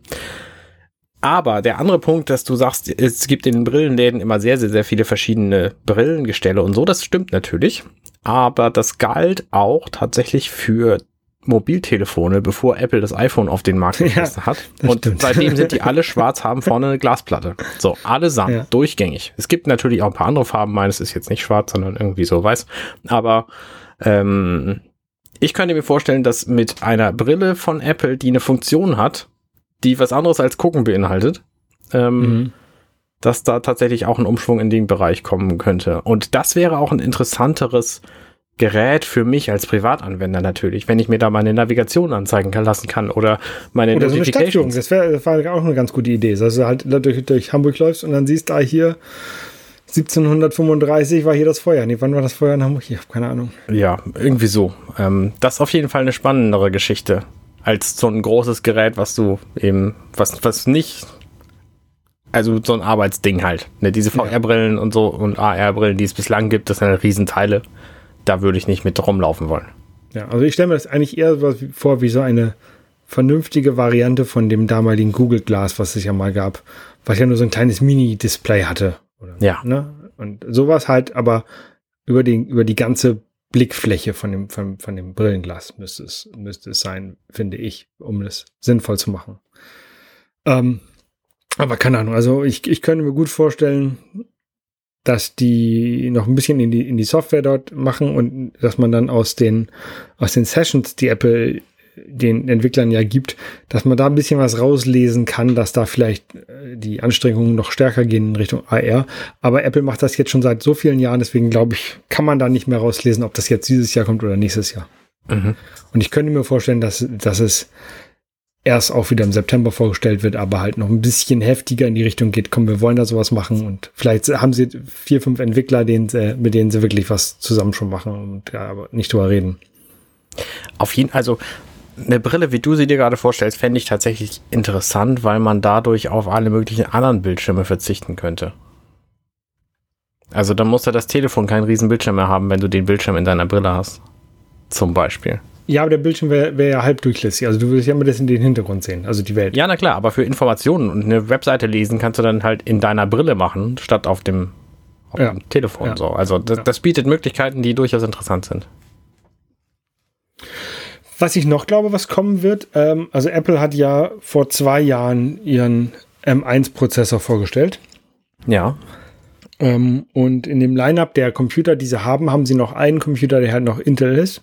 aber der andere Punkt, dass du sagst, es gibt in den Brillenläden immer sehr, sehr, sehr viele verschiedene Brillengestelle und so, das stimmt natürlich. Aber das galt auch tatsächlich für Mobiltelefone, bevor Apple das iPhone auf den Markt gelassen ja, hat. Und stimmt. seitdem sind die alle schwarz, haben vorne eine Glasplatte. So, allesamt, ja. durchgängig. Es gibt natürlich auch ein paar andere Farben. Meines ist jetzt nicht schwarz, sondern irgendwie so weiß. Aber ähm, ich könnte mir vorstellen, dass mit einer Brille von Apple, die eine Funktion hat, die was anderes als gucken beinhaltet, ähm, mhm. dass da tatsächlich auch ein Umschwung in den Bereich kommen könnte. Und das wäre auch ein interessanteres Gerät für mich als Privatanwender natürlich, wenn ich mir da meine Navigation anzeigen kann, lassen kann oder meine oder so eine Stadtführung. Das, wär, das war auch eine ganz gute Idee, dass du halt durch, durch Hamburg läufst und dann siehst da hier 1735 war hier das Feuer. Nee, wann war das Feuer in Hamburg? Ich habe keine Ahnung. Ja, irgendwie so. Ähm, das ist auf jeden Fall eine spannendere Geschichte als so ein großes Gerät, was du eben, was, was nicht, also so ein Arbeitsding halt. Ne? Diese VR-Brillen und so und AR-Brillen, die es bislang gibt, das sind halt Riesenteile da würde ich nicht mit rumlaufen wollen. Ja, also ich stelle mir das eigentlich eher vor wie so eine vernünftige Variante von dem damaligen Google Glass, was es ja mal gab, was ja nur so ein kleines Mini-Display hatte. Oder, ja. Ne? Und sowas halt, aber über, den, über die ganze Blickfläche von dem, von, von dem Brillenglas müsste es, müsste es sein, finde ich, um es sinnvoll zu machen. Ähm, aber keine Ahnung, also ich, ich könnte mir gut vorstellen, dass die noch ein bisschen in die, in die Software dort machen und dass man dann aus den, aus den Sessions, die Apple den Entwicklern ja gibt, dass man da ein bisschen was rauslesen kann, dass da vielleicht äh, die Anstrengungen noch stärker gehen in Richtung AR. Aber Apple macht das jetzt schon seit so vielen Jahren, deswegen glaube ich, kann man da nicht mehr rauslesen, ob das jetzt dieses Jahr kommt oder nächstes Jahr. Mhm. Und ich könnte mir vorstellen, dass, dass es erst auch wieder im September vorgestellt wird, aber halt noch ein bisschen heftiger in die Richtung geht, komm, wir wollen da sowas machen und vielleicht haben sie vier, fünf Entwickler, denen mit denen sie wirklich was zusammen schon machen und ja, aber nicht drüber reden. Auf jeden Fall, also eine Brille, wie du sie dir gerade vorstellst, fände ich tatsächlich interessant, weil man dadurch auf alle möglichen anderen Bildschirme verzichten könnte. Also dann muss ja das Telefon keinen riesen Bildschirm mehr haben, wenn du den Bildschirm in deiner Brille hast. Zum Beispiel. Ja, aber der Bildschirm wäre wär ja halb durchlässig. Also du würdest ja immer das in den Hintergrund sehen, also die Welt. Ja, na klar, aber für Informationen und eine Webseite lesen kannst du dann halt in deiner Brille machen, statt auf dem, auf ja. dem Telefon. Ja. So. Also das, das bietet Möglichkeiten, die durchaus interessant sind. Was ich noch glaube, was kommen wird, ähm, also Apple hat ja vor zwei Jahren ihren M1-Prozessor vorgestellt. Ja. Ähm, und in dem Lineup der Computer, die sie haben, haben sie noch einen Computer, der halt noch Intel ist.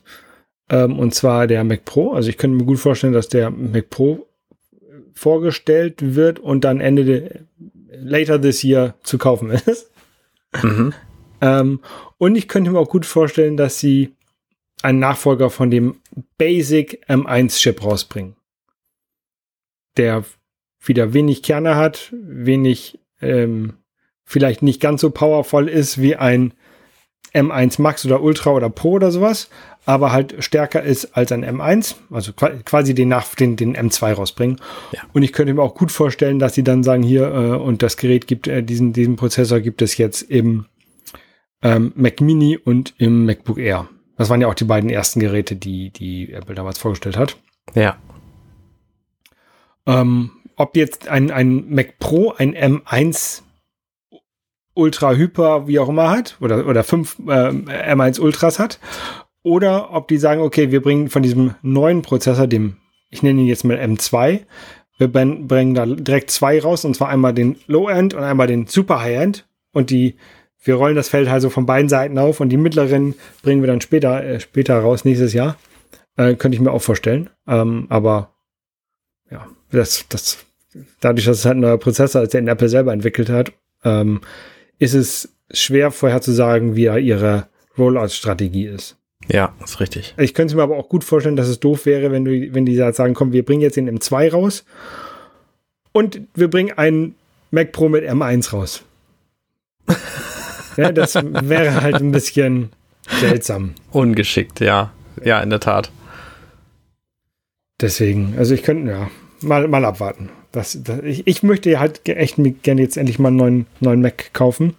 Ähm, und zwar der Mac Pro. Also ich könnte mir gut vorstellen, dass der Mac Pro vorgestellt wird und dann Ende de, later this year zu kaufen ist. Mhm. ähm, und ich könnte mir auch gut vorstellen, dass sie einen Nachfolger von dem Basic M1 Chip rausbringen. Der wieder wenig Kerne hat, wenig, ähm, vielleicht nicht ganz so powerful ist wie ein M1 Max oder Ultra oder Pro oder sowas, aber halt stärker ist als ein M1, also quasi den nach den, den M2 rausbringen. Ja. Und ich könnte mir auch gut vorstellen, dass sie dann sagen, hier, äh, und das Gerät gibt, äh, diesen, diesen Prozessor gibt es jetzt im ähm, Mac Mini und im MacBook Air. Das waren ja auch die beiden ersten Geräte, die, die Apple damals vorgestellt hat. Ja. Ähm, ob jetzt ein, ein Mac Pro ein M1 Ultra Hyper, wie auch immer hat, oder, oder fünf äh, M1 Ultras hat, oder ob die sagen, okay, wir bringen von diesem neuen Prozessor, dem, ich nenne ihn jetzt mal M2, wir bringen da direkt zwei raus, und zwar einmal den Low-End und einmal den Super High-End. Und die, wir rollen das Feld also von beiden Seiten auf und die mittleren bringen wir dann später, äh, später raus, nächstes Jahr. Äh, könnte ich mir auch vorstellen. Ähm, aber ja, das, das, dadurch, dass es halt ein neuer Prozessor ist, den Apple selber entwickelt hat, ähm, ist es schwer vorherzusagen, wie ihre Rollout-Strategie ist. Ja, ist richtig. Ich könnte mir aber auch gut vorstellen, dass es doof wäre, wenn du, wenn die sagen, komm, wir bringen jetzt den M2 raus und wir bringen einen Mac Pro mit M1 raus. ja, das wäre halt ein bisschen seltsam. Ungeschickt, ja. Ja, in der Tat. Deswegen, also ich könnte, ja, mal, mal abwarten. Das, das, ich, ich möchte halt echt gerne jetzt endlich mal einen neuen, neuen Mac kaufen.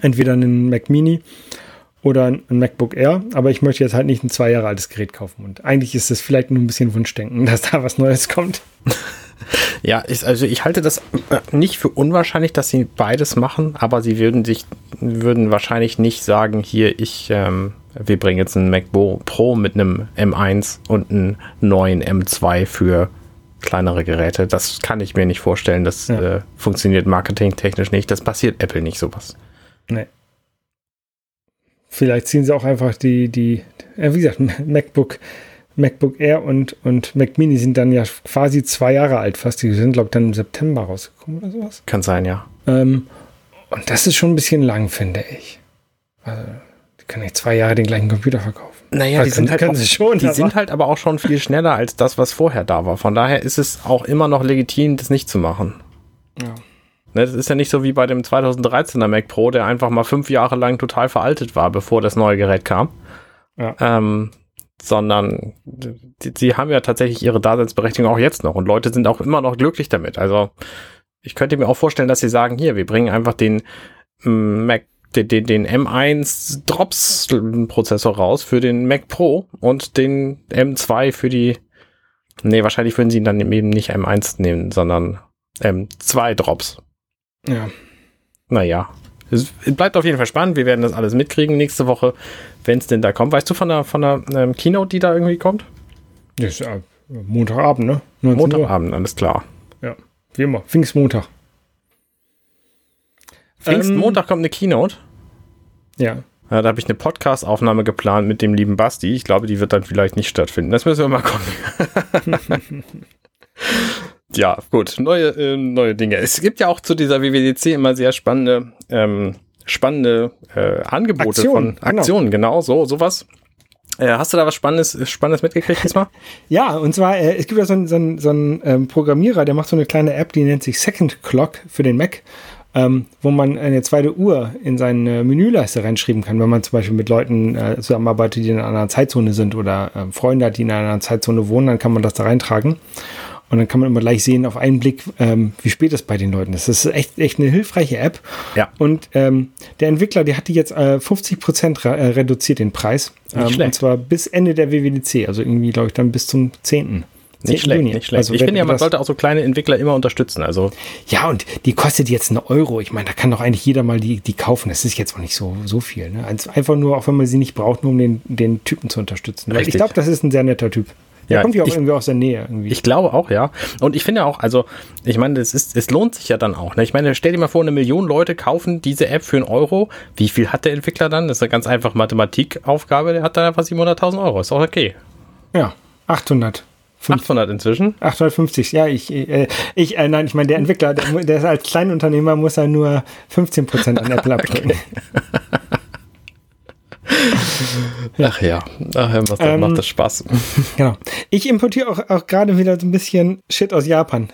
Entweder einen Mac Mini oder ein MacBook Air, aber ich möchte jetzt halt nicht ein zwei Jahre altes Gerät kaufen. Und eigentlich ist es vielleicht nur ein bisschen Wunschdenken, dass da was Neues kommt. Ja, ich, also ich halte das äh, nicht für unwahrscheinlich, dass sie beides machen, aber sie würden sich, würden wahrscheinlich nicht sagen, hier, ich, ähm, wir bringen jetzt ein MacBook Pro mit einem M1 und einen neuen M2 für kleinere Geräte. Das kann ich mir nicht vorstellen. Das ja. äh, funktioniert marketingtechnisch nicht. Das passiert Apple nicht sowas. Nee. Vielleicht ziehen sie auch einfach die, die, äh, wie gesagt, MacBook, MacBook Air und, und Mac Mini sind dann ja quasi zwei Jahre alt fast. Die sind, glaube ich, dann im September rausgekommen oder sowas. Kann sein, ja. Ähm, und das ist schon ein bisschen lang, finde ich. Also, kann nicht zwei Jahre den gleichen Computer verkaufen. Naja, die, sind halt, auch, schon, die sind halt aber auch schon viel schneller als das, was vorher da war. Von daher ist es auch immer noch legitim, das nicht zu machen. Ja. Ne, das ist ja nicht so wie bei dem 2013er Mac Pro, der einfach mal fünf Jahre lang total veraltet war, bevor das neue Gerät kam. Ja. Ähm, sondern die haben ja tatsächlich ihre Daseinsberechtigung auch jetzt noch und Leute sind auch immer noch glücklich damit. Also ich könnte mir auch vorstellen, dass sie sagen, hier, wir bringen einfach den mm, Mac den, den, den M1 Drops Prozessor raus für den Mac Pro und den M2 für die Nee, wahrscheinlich würden sie ihn dann eben nicht M1 nehmen, sondern M2 Drops. Ja. Naja. Es bleibt auf jeden Fall spannend. Wir werden das alles mitkriegen nächste Woche, wenn es denn da kommt. Weißt du von der, von der ähm, Keynote, die da irgendwie kommt? Das ist äh, Montagabend, ne? Montagabend, alles klar. Ja, wie immer. Pfingstmontag. Pfingstmontag ähm, kommt eine Keynote. Ja. ja da habe ich eine Podcast-Aufnahme geplant mit dem lieben Basti. Ich glaube, die wird dann vielleicht nicht stattfinden. Das müssen wir mal gucken. ja, gut. Neue, äh, neue Dinge. Es gibt ja auch zu dieser WWDC immer sehr spannende, ähm, spannende äh, Angebote Aktion, von genau. Aktionen. Genau, genau so, sowas. Äh, hast du da was Spannendes, Spannendes mitgekriegt diesmal? ja, und zwar, äh, es gibt ja so einen, so einen, so einen ähm, Programmierer, der macht so eine kleine App, die nennt sich Second Clock für den Mac ähm, wo man eine zweite Uhr in seine Menüleiste reinschreiben kann, wenn man zum Beispiel mit Leuten äh, zusammenarbeitet, die in einer anderen Zeitzone sind oder äh, Freunde hat, die in einer anderen Zeitzone wohnen, dann kann man das da reintragen. Und dann kann man immer gleich sehen auf einen Blick, ähm, wie spät es bei den Leuten ist. Das ist echt, echt eine hilfreiche App. Ja. Und ähm, der Entwickler, der hat die jetzt äh, 50 Prozent re äh, reduziert, den Preis. Ähm, und zwar bis Ende der WWDC, also irgendwie, glaube ich, dann bis zum 10. Nicht schlecht, nicht schlecht. Also, ich finde ja, man sollte auch so kleine Entwickler immer unterstützen. Also ja, und die kostet jetzt einen Euro. Ich meine, da kann doch eigentlich jeder mal die, die kaufen. Das ist jetzt auch nicht so, so viel. Ne? Einfach nur, auch wenn man sie nicht braucht, nur um den, den Typen zu unterstützen. Weil ich glaube, das ist ein sehr netter Typ. Der ja, kommt ja auch ich, irgendwie aus der Nähe. Irgendwie. Ich glaube auch, ja. Und ich finde auch, also, ich meine, es, ist, es lohnt sich ja dann auch. Ne? Ich meine, stell dir mal vor, eine Million Leute kaufen diese App für einen Euro. Wie viel hat der Entwickler dann? Das ist eine ganz einfache Mathematikaufgabe. Der hat dann einfach 700.000 Euro. Ist auch okay. Ja, 800. 800 inzwischen? 850, ja, ich, äh, ich äh, nein, ich meine, der Entwickler, der, der ist als Kleinunternehmer, muss er nur 15% an Apple abdrücken. Ach ja, ach, was, ähm, macht das Spaß. Genau. Ich importiere auch, auch gerade wieder so ein bisschen Shit aus Japan.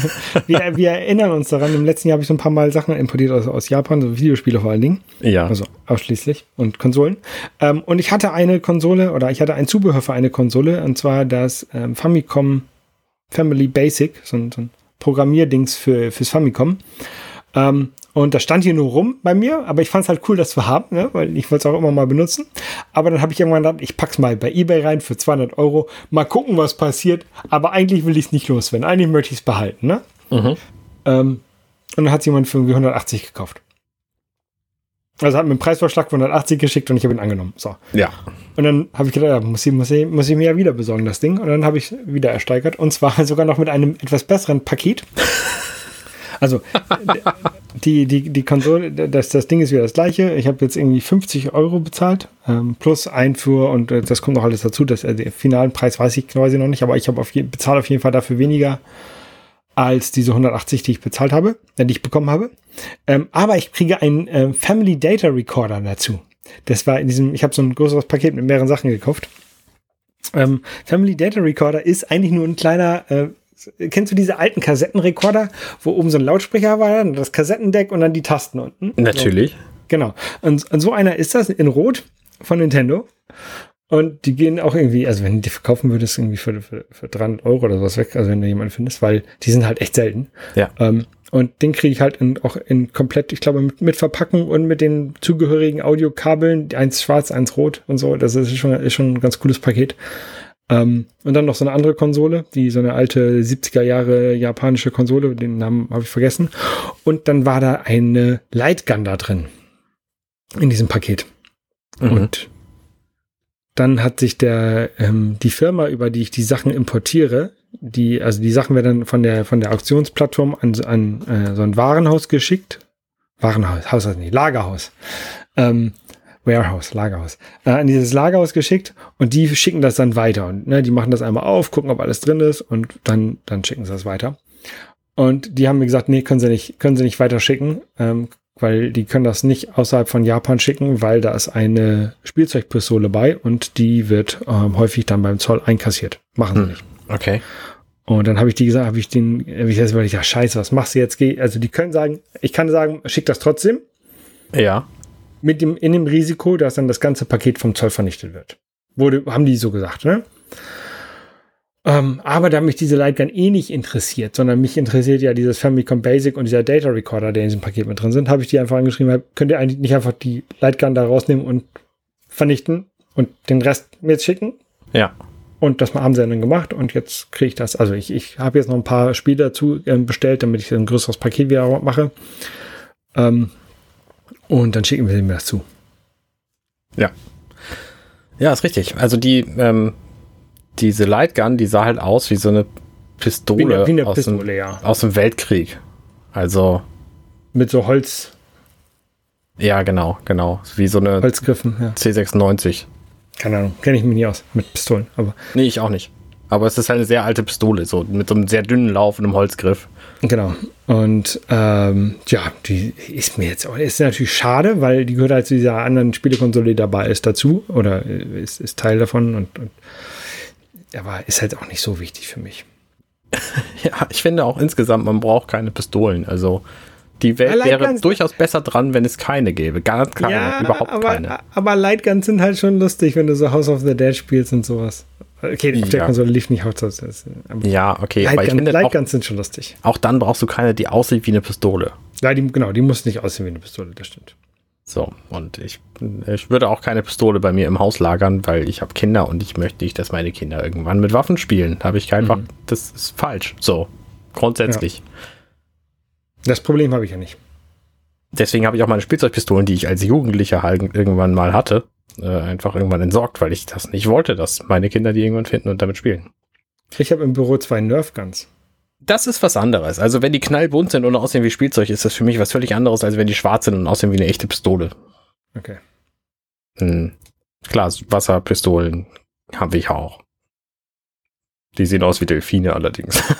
wir, wir erinnern uns daran, im letzten Jahr habe ich so ein paar Mal Sachen importiert aus, aus Japan, so Videospiele vor allen Dingen. Ja. Also ausschließlich und Konsolen. Ähm, und ich hatte eine Konsole oder ich hatte ein Zubehör für eine Konsole und zwar das ähm, Famicom Family Basic, so ein, so ein Programmierdings für, fürs Famicom. Ähm, und das stand hier nur rum bei mir, aber ich fand es halt cool, das zu haben, ne? weil ich wollte es auch immer mal benutzen. Aber dann habe ich irgendwann gedacht, ich pack's mal bei eBay rein für 200 Euro, mal gucken, was passiert. Aber eigentlich will ich es nicht loswerden. Eigentlich möchte ich es behalten. Ne? Mhm. Ähm, und dann hat jemand für irgendwie 180 gekauft. Also hat mir einen Preisvorschlag von 180 geschickt und ich habe ihn angenommen. So. Ja. Und dann habe ich gedacht, ja, muss ich, muss, ich, muss ich mir ja wieder besorgen, das Ding. Und dann habe ich wieder ersteigert. Und zwar sogar noch mit einem etwas besseren Paket. Also die, die, die Konsole, das, das Ding ist wieder das gleiche. Ich habe jetzt irgendwie 50 Euro bezahlt, ähm, plus Einfuhr und äh, das kommt noch alles dazu. Das, äh, den finalen Preis weiß ich quasi noch nicht, aber ich auf je, bezahle auf jeden Fall dafür weniger als diese 180, die ich bezahlt habe, äh, die ich bekommen habe. Ähm, aber ich kriege einen äh, Family Data Recorder dazu. Das war in diesem, ich habe so ein größeres Paket mit mehreren Sachen gekauft. Ähm, Family Data Recorder ist eigentlich nur ein kleiner äh, kennst du diese alten Kassettenrekorder, wo oben so ein Lautsprecher war, das Kassettendeck und dann die Tasten unten? Natürlich. So. Genau. Und, und so einer ist das in Rot von Nintendo. Und die gehen auch irgendwie, also wenn du die verkaufen würdest, irgendwie für, für, für 300 Euro oder sowas weg, also wenn du jemanden findest, weil die sind halt echt selten. Ja. Ähm, und den kriege ich halt in, auch in komplett, ich glaube, mit, mit Verpackung und mit den zugehörigen Audiokabeln, eins schwarz, eins rot und so. Das ist schon, ist schon ein ganz cooles Paket. Ähm, und dann noch so eine andere Konsole, die so eine alte 70er Jahre japanische Konsole, den Namen habe ich vergessen. Und dann war da eine Lightgun da drin. In diesem Paket. Mhm. Und dann hat sich der, ähm, die Firma, über die ich die Sachen importiere, die, also die Sachen werden dann von der, von der Auktionsplattform an, an äh, so ein Warenhaus geschickt. Warenhaus, Haus, also nicht, Lagerhaus. Ähm, Warehouse, Lagerhaus, äh, an dieses Lagerhaus geschickt und die schicken das dann weiter. Und ne, die machen das einmal auf, gucken, ob alles drin ist und dann, dann schicken sie das weiter. Und die haben mir gesagt, nee, können sie nicht, können sie nicht weiter schicken. Ähm, weil die können das nicht außerhalb von Japan schicken, weil da ist eine Spielzeugpistole bei und die wird ähm, häufig dann beim Zoll einkassiert. Machen sie Hm. nicht. Okay. Und dann habe ich die gesagt, habe ich den, hab ich jetzt überlegt, ja scheiße, was machst du jetzt? Also die können sagen, ich kann sagen, schick das trotzdem Ja. Mit dem, in dem Risiko, dass dann das ganze Paket vom Zoll vernichtet wird. Wurde, haben die so gesagt, ne? Ähm, aber da mich diese Lightgun eh nicht interessiert, sondern mich interessiert ja dieses Famicom Basic und dieser Data Recorder, der in diesem Paket mit drin sind, habe ich die einfach angeschrieben, hab, könnt ihr eigentlich nicht einfach die Lightgun da rausnehmen und vernichten und den Rest mir jetzt schicken? Ja. Und das haben sie dann gemacht und jetzt kriege ich das. Also ich, ich habe jetzt noch ein paar Spiele dazu ähm, bestellt, damit ich ein größeres Paket wieder mache. Ähm, und dann schicken wir mir das zu. Ja. Ja, ist richtig. Also die, ähm, diese Lightgun, die sah halt aus wie so eine Pistole, Wie eine, wie eine aus, Pistole, dem, ja. aus dem Weltkrieg. Also, Mit so Holz, ja, genau, genau. Wie so eine Holzgriffen, ja. C96. Keine Ahnung, kenne ich mich nie aus mit Pistolen. Aber Nee, ich auch nicht. Aber es ist halt eine sehr alte Pistole, so mit so einem sehr dünnen Lauf und einem Holzgriff. Genau. Und ähm, ja, die ist mir jetzt auch, ist natürlich schade, weil die gehört halt zu dieser anderen Spielekonsole, die dabei ist, dazu. Oder äh, ist, ist Teil davon und, und aber ist halt auch nicht so wichtig für mich. Ja, ich finde auch insgesamt, man braucht keine Pistolen. Also die Welt Allein wäre durchaus besser dran, wenn es keine gäbe. Gar keine, überhaupt aber, keine. aber Lightguns sind halt schon lustig, wenn du so House of the Dead spielst und sowas. Okay, auf der Ja. Konsole lief nicht the Dead. Aber Ja, okay, aber ich Lightgun, finde auch, Lightguns sind schon lustig. auch dann brauchst du keine, die aussieht wie eine Pistole. Ja, die, genau, die muss nicht aussehen wie eine Pistole, das stimmt. So, und ich, ich würde auch keine Pistole bei mir im Haus lagern, weil ich habe Kinder und ich möchte nicht, dass meine Kinder irgendwann mit Waffen spielen. Habe ich einfach, Mhm. das ist falsch. So, grundsätzlich. Das Problem habe ich ja nicht. Deswegen habe ich auch meine Spielzeugpistolen, die ich als Jugendlicher halt irgendwann mal hatte, äh, einfach irgendwann entsorgt, weil ich das nicht wollte, dass meine Kinder die irgendwann finden und damit spielen. Ich habe im Büro zwei Nerf-Guns. Das ist was anderes. Also wenn die knallbunt sind und aussehen wie Spielzeug, ist das für mich was völlig anderes, als wenn die schwarz sind und aussehen wie eine echte Pistole. Okay. Hm. Klar, Wasserpistolen haben wir auch. Die sehen aus wie Delfine allerdings.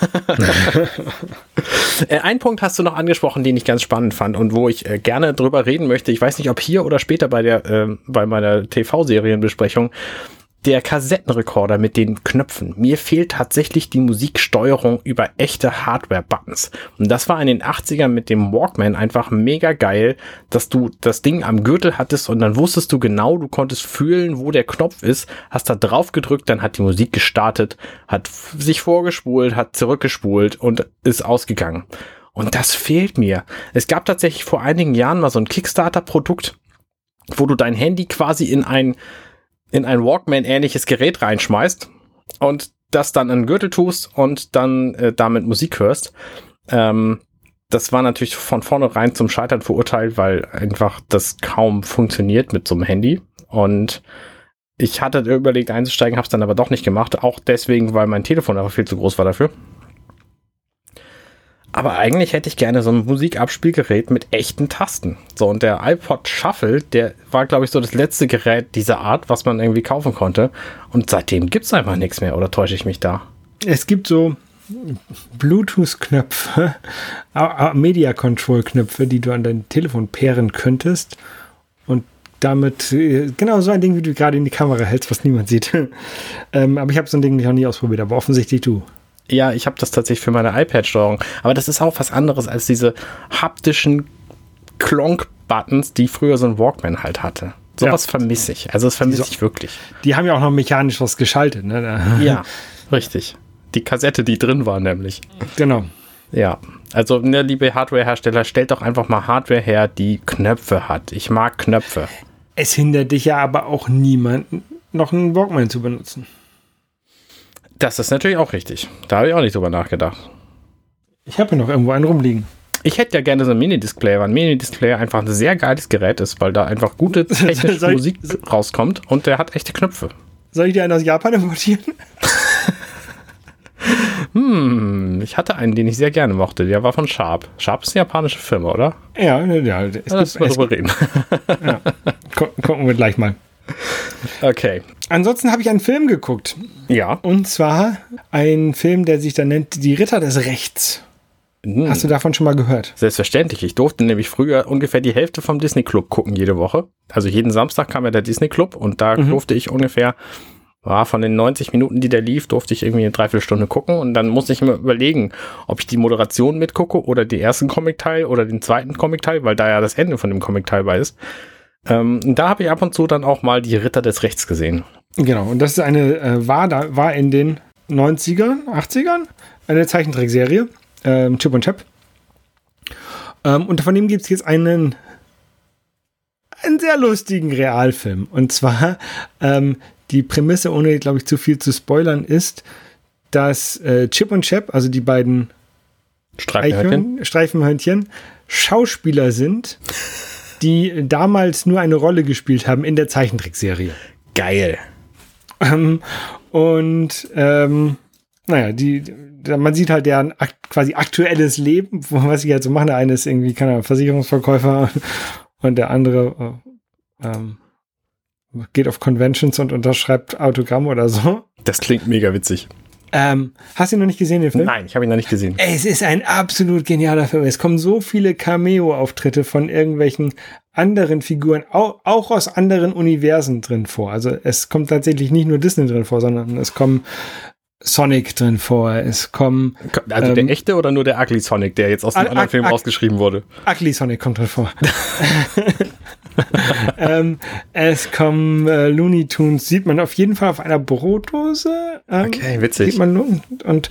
Äh, Ein Punkt hast du noch angesprochen, den ich ganz spannend fand und wo ich äh, gerne drüber reden möchte. Ich weiß nicht, ob hier oder später bei der ähm, bei meiner TV-Serienbesprechung. Der Kassettenrekorder mit den Knöpfen. Mir fehlt tatsächlich die Musiksteuerung über echte Hardware-Buttons. Und das war in den 80ern mit dem Walkman einfach mega geil, dass du das Ding am Gürtel hattest und dann wusstest du genau, du konntest fühlen, wo der Knopf ist, hast da drauf gedrückt, dann hat die Musik gestartet, hat sich vorgespult, hat zurückgespult und ist ausgegangen. Und das fehlt mir. Es gab tatsächlich vor einigen Jahren mal so ein Kickstarter-Produkt, wo du dein Handy quasi in ein, in ein Walkman-ähnliches Gerät reinschmeißt und das dann an Gürtel tust und dann äh, damit Musik hörst. Ähm, das war natürlich von vornherein zum Scheitern verurteilt, weil einfach das kaum funktioniert mit so einem Handy. Und ich hatte überlegt einzusteigen, habe es dann aber doch nicht gemacht. Auch deswegen, weil mein Telefon einfach viel zu groß war dafür. Aber eigentlich hätte ich gerne so ein Musikabspielgerät mit echten Tasten. So, und der iPod Shuffle, der war, glaube ich, so das letzte Gerät dieser Art, was man irgendwie kaufen konnte. Und seitdem gibt's einfach nichts mehr, oder täusche ich mich da? Es gibt so Bluetooth-Knöpfe, Media-Control-Knöpfe, die du an dein Telefon paaren könntest. Und damit, äh, genau so ein Ding, wie du gerade in die Kamera hältst, was niemand sieht. ähm, aber ich habe so ein Ding noch nie ausprobiert, aber offensichtlich du. Ja, ich habe das tatsächlich für meine iPad-Steuerung. Aber das ist auch was anderes als diese haptischen Klonk-Buttons, die früher so ein Walkman halt hatte. Sowas Ja. vermisse ich. Also das vermisse So- ich wirklich. Die haben ja auch noch mechanisch was geschaltet. Ne? Ja, richtig. Die Kassette, die drin war nämlich. Genau. Ja, also ne, liebe Hardware-Hersteller, stellt doch einfach mal Hardware her, die Knöpfe hat. Ich mag Knöpfe. Es hindert dich ja aber auch niemanden, noch einen Walkman zu benutzen. Das ist natürlich auch richtig. Da habe ich auch nicht drüber nachgedacht. Ich habe hier noch irgendwo einen rumliegen. Ich hätte ja gerne so ein Mini-Display, weil ein Mini-Display einfach ein sehr geiles Gerät ist, weil da einfach gute technische Musik rauskommt und der hat echte Knöpfe. Soll ich dir einen aus Japan importieren? Hm, ich hatte einen, den ich sehr gerne mochte. Der war von Sharp. Sharp ist eine japanische Firma, oder? Ja, ja. Es Ja, Lass mal drüber reden. gu- gucken wir gleich mal. Okay. Ansonsten habe ich einen Film geguckt. Ja. Und zwar ein Film, der sich da nennt Die Ritter des Rechts. Hm. Hast du davon schon mal gehört? Selbstverständlich. Ich durfte nämlich früher ungefähr die Hälfte vom Disney Club gucken jede Woche. Also jeden Samstag kam ja der Disney Club und da Mhm. durfte ich ungefähr, war von den 90 Minuten, die der lief, durfte ich irgendwie eine Dreiviertelstunde gucken und dann musste ich immer überlegen, ob ich die Moderation mitgucke oder den ersten Comic-Teil oder den zweiten Comic-Teil, weil da ja das Ende von dem Comic-Teil bei ist. Ähm, da habe ich ab und zu dann auch mal die Ritter des Rechts gesehen. Genau, und das ist eine, äh, war, da, war in den 90ern, 80ern eine Zeichentrickserie, ähm, Chip und Chap. Ähm, und von dem gibt es jetzt einen, einen sehr lustigen Realfilm. Und zwar ähm, die Prämisse, ohne, glaube ich, zu viel zu spoilern, ist, dass äh, Chip und Chap, also die beiden Streifenhörnchen. Eichhörn, Streifenhörnchen, Schauspieler sind, die damals nur eine Rolle gespielt haben in der Zeichentrickserie. Geil. Ähm, und ähm, naja, die, man sieht halt deren quasi aktuelles Leben, was sie halt so machen. Der eine ist irgendwie, keine Ahnung, Versicherungsverkäufer und der andere äh, ähm, geht auf Conventions und unterschreibt Autogramm oder so. Das klingt mega witzig. Ähm, hast du ihn noch nicht gesehen, den Film? Nein, ich habe ihn noch nicht gesehen. Es ist ein absolut genialer Film. Es kommen so viele Cameo-Auftritte von irgendwelchen anderen Figuren, auch, auch aus anderen Universen drin vor. Also es kommt tatsächlich nicht nur Disney drin vor, sondern es kommen Sonic drin vor, es kommen Also Ähm, der echte oder nur der Ugly Sonic, der jetzt aus dem anderen Film rausgeschrieben wurde? Ugly Sonic kommt drin vor. ähm, es kommen äh, Looney Tunes, sieht man auf jeden Fall auf einer Brotdose. Ähm, Okay, witzig. Sieht man und, und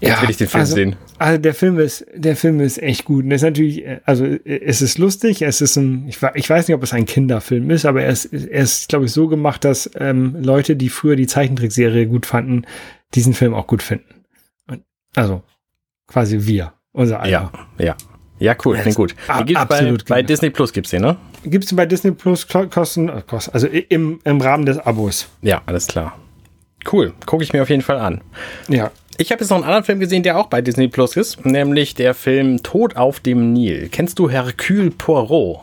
Jetzt will ich den Film also, sehen. Also der Film ist, der Film ist echt gut. Und das ist natürlich, äh, also es ist lustig, es ist ein, ich, ich weiß nicht, ob es ein Kinderfilm ist, aber er ist, er ist, glaube ich, so gemacht, dass ähm, Leute, die früher die Zeichentrickserie gut fanden, diesen Film auch gut finden. Und, also quasi wir, unser Alter. Ja, ja. Ja, cool, klingt gut. Den gibt's bei, absolut bei genau. Disney Plus gibt's den, ne? Gibt es bei Disney Plus ko- kosten, äh, also im, im Rahmen des Abos. Ja, alles klar. Cool, gucke ich mir auf jeden Fall an. Ja. Ich habe jetzt noch einen anderen Film gesehen, der auch bei Disney Plus ist, nämlich der Film Tod auf dem Nil. Kennst du Hercule Poirot?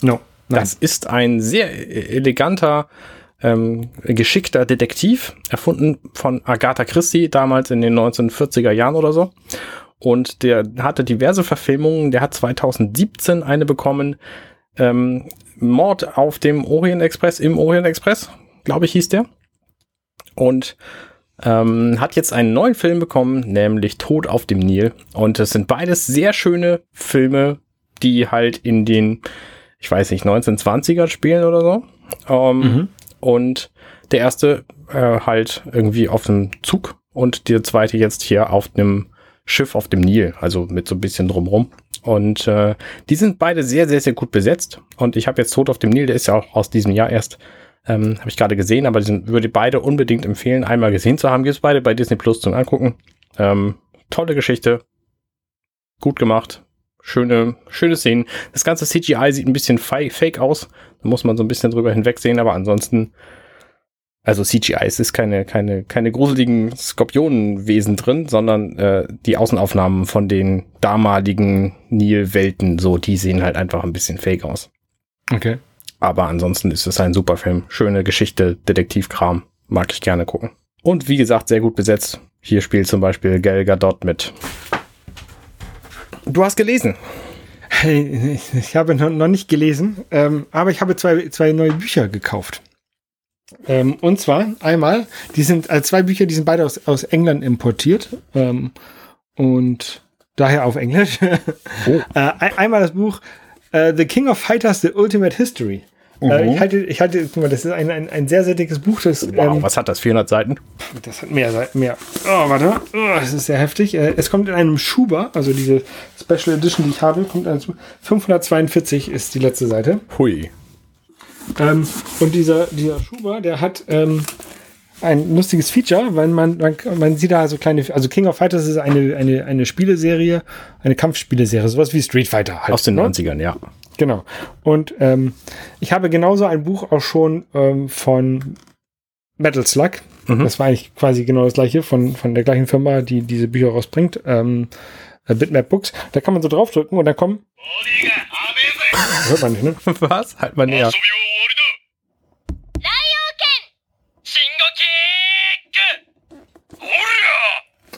No. Nein. Das ist ein sehr e- eleganter, ähm, geschickter Detektiv, erfunden von Agatha Christie damals in den 1940er Jahren oder so. Und der hatte diverse Verfilmungen. Der hat 2017 eine bekommen. Ähm, Mord auf dem Orient Express, im Orient Express, glaube ich, hieß der. Und ähm, hat jetzt einen neuen Film bekommen, nämlich Tod auf dem Nil. Und es sind beides sehr schöne Filme, die halt in den, ich weiß nicht, 1920er spielen oder so. Ähm, Mhm. Und der erste äh, halt irgendwie auf einem Zug und der zweite jetzt hier auf einem Schiff auf dem Nil, also mit so ein bisschen drumrum. Und äh, die sind beide sehr, sehr, sehr gut besetzt. Und ich habe jetzt Tod auf dem Nil, der ist ja auch aus diesem Jahr erst, ähm, habe ich gerade gesehen, aber die sind, würde beide unbedingt empfehlen, einmal gesehen zu haben. Gibt es beide bei Disney Plus zum Angucken. Ähm, tolle Geschichte, gut gemacht, schöne, schöne Szenen. Das ganze CGI sieht ein bisschen fake aus. Da muss man so ein bisschen drüber hinwegsehen, aber ansonsten, also CGI, es ist keine, keine, keine gruseligen Skorpionenwesen drin, sondern äh, die Außenaufnahmen von den damaligen Nil-Welten, so, die sehen halt einfach ein bisschen fake aus. Okay. Aber ansonsten ist es ein super Film. Schöne Geschichte, Detektivkram. Mag ich gerne gucken. Und wie gesagt, sehr gut besetzt. Hier spielt zum Beispiel Gal Gadot mit. Du hast gelesen. Hey, ich- habe noch noch nicht gelesen, ähm, aber ich habe zwei, zwei neue Bücher gekauft. Ähm, und zwar einmal, die sind äh, zwei Bücher, die sind beide aus, aus England importiert ähm, und daher auf Englisch. Oh. äh, ein- einmal das Buch äh, The King of Fighters: The Ultimate History. Äh, ich halte, ich halte, guck mal, das ist ein, ein, ein sehr, sehr dickes Buch. Das, Wow, ähm, was hat das? 400 Seiten? das hat mehr Seiten, mehr. Oh, warte. Oh, das ist sehr heftig. Äh, Es kommt in einem Schuber, also diese Special Edition, die ich habe, kommt dazu. 542 ist die letzte Seite. Hui. Ähm, und dieser, dieser Schuber, der hat ähm, ein lustiges Feature, weil man, man, man sieht da so kleine, also King of Fighters ist eine, eine, eine Spieleserie, eine Kampfspieleserie, sowas wie Street Fighter halt. Aus den ne? 90ern, ja. Genau. Und ähm, ich habe genauso ein Buch auch schon ähm, von Metal Slug. Mhm. Das war eigentlich quasi genau das gleiche von, von der gleichen Firma, die diese Bücher rausbringt. Ähm, äh, Bitmap Books. Da kann man so draufdrücken und dann kommen. Hört man nicht, ne? Was? Halt mal näher.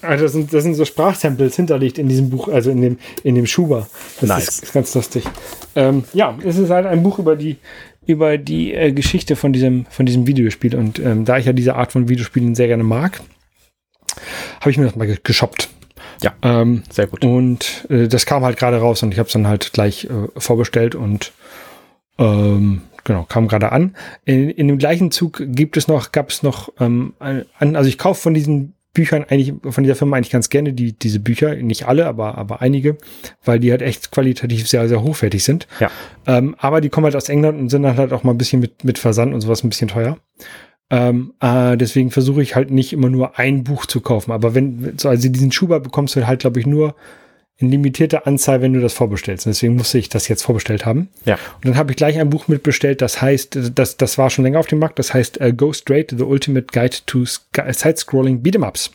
Also das sind, das sind so Sprachtempels hinterlegt in diesem Buch, also in dem, in dem Schuber. Das nice. ist, ist, ganz lustig. Ähm, ja, es ist halt ein Buch über die, über die äh, Geschichte von diesem, von diesem Videospiel. Und ähm, da ich ja diese Art von Videospielen sehr gerne mag, habe ich mir das mal ge geshoppt. Ja. Ähm, Sehr gut. und äh, das kam halt gerade raus und ich habe es dann halt gleich äh, vorbestellt und ähm, genau, kam gerade an. In, in dem gleichen Zug gibt es noch, gab es noch, ähm, ein, an- also ich kaufe von diesen Büchern eigentlich, von dieser Firma eigentlich ganz gerne die, diese Bücher, nicht alle, aber, aber einige, weil die halt echt qualitativ sehr, sehr hochwertig sind. Ja. Ähm, aber die kommen halt aus England und sind dann halt auch mal ein bisschen mit, mit Versand und sowas ein bisschen teuer. Ähm, äh, deswegen versuche ich halt nicht immer nur ein Buch zu kaufen. Aber wenn, so, also diesen Schuber bekommst du halt, glaube ich, nur in limitierter Anzahl, wenn du das vorbestellst. Und deswegen musste ich das jetzt vorbestellt haben. Ja. Und dann habe ich gleich ein Buch mitbestellt, das heißt, das, das war schon länger auf dem Markt, das heißt äh, Go Straight, The Ultimate Guide to Sky- Side-Scrolling Beat'em Ups.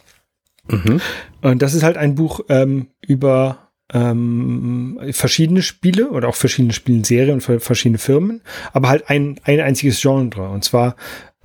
Mhm. Und das ist halt ein Buch ähm, über ähm, verschiedene Spiele oder auch verschiedene Spielserien und ver- verschiedene Firmen, aber halt ein, ein einziges Genre. Und zwar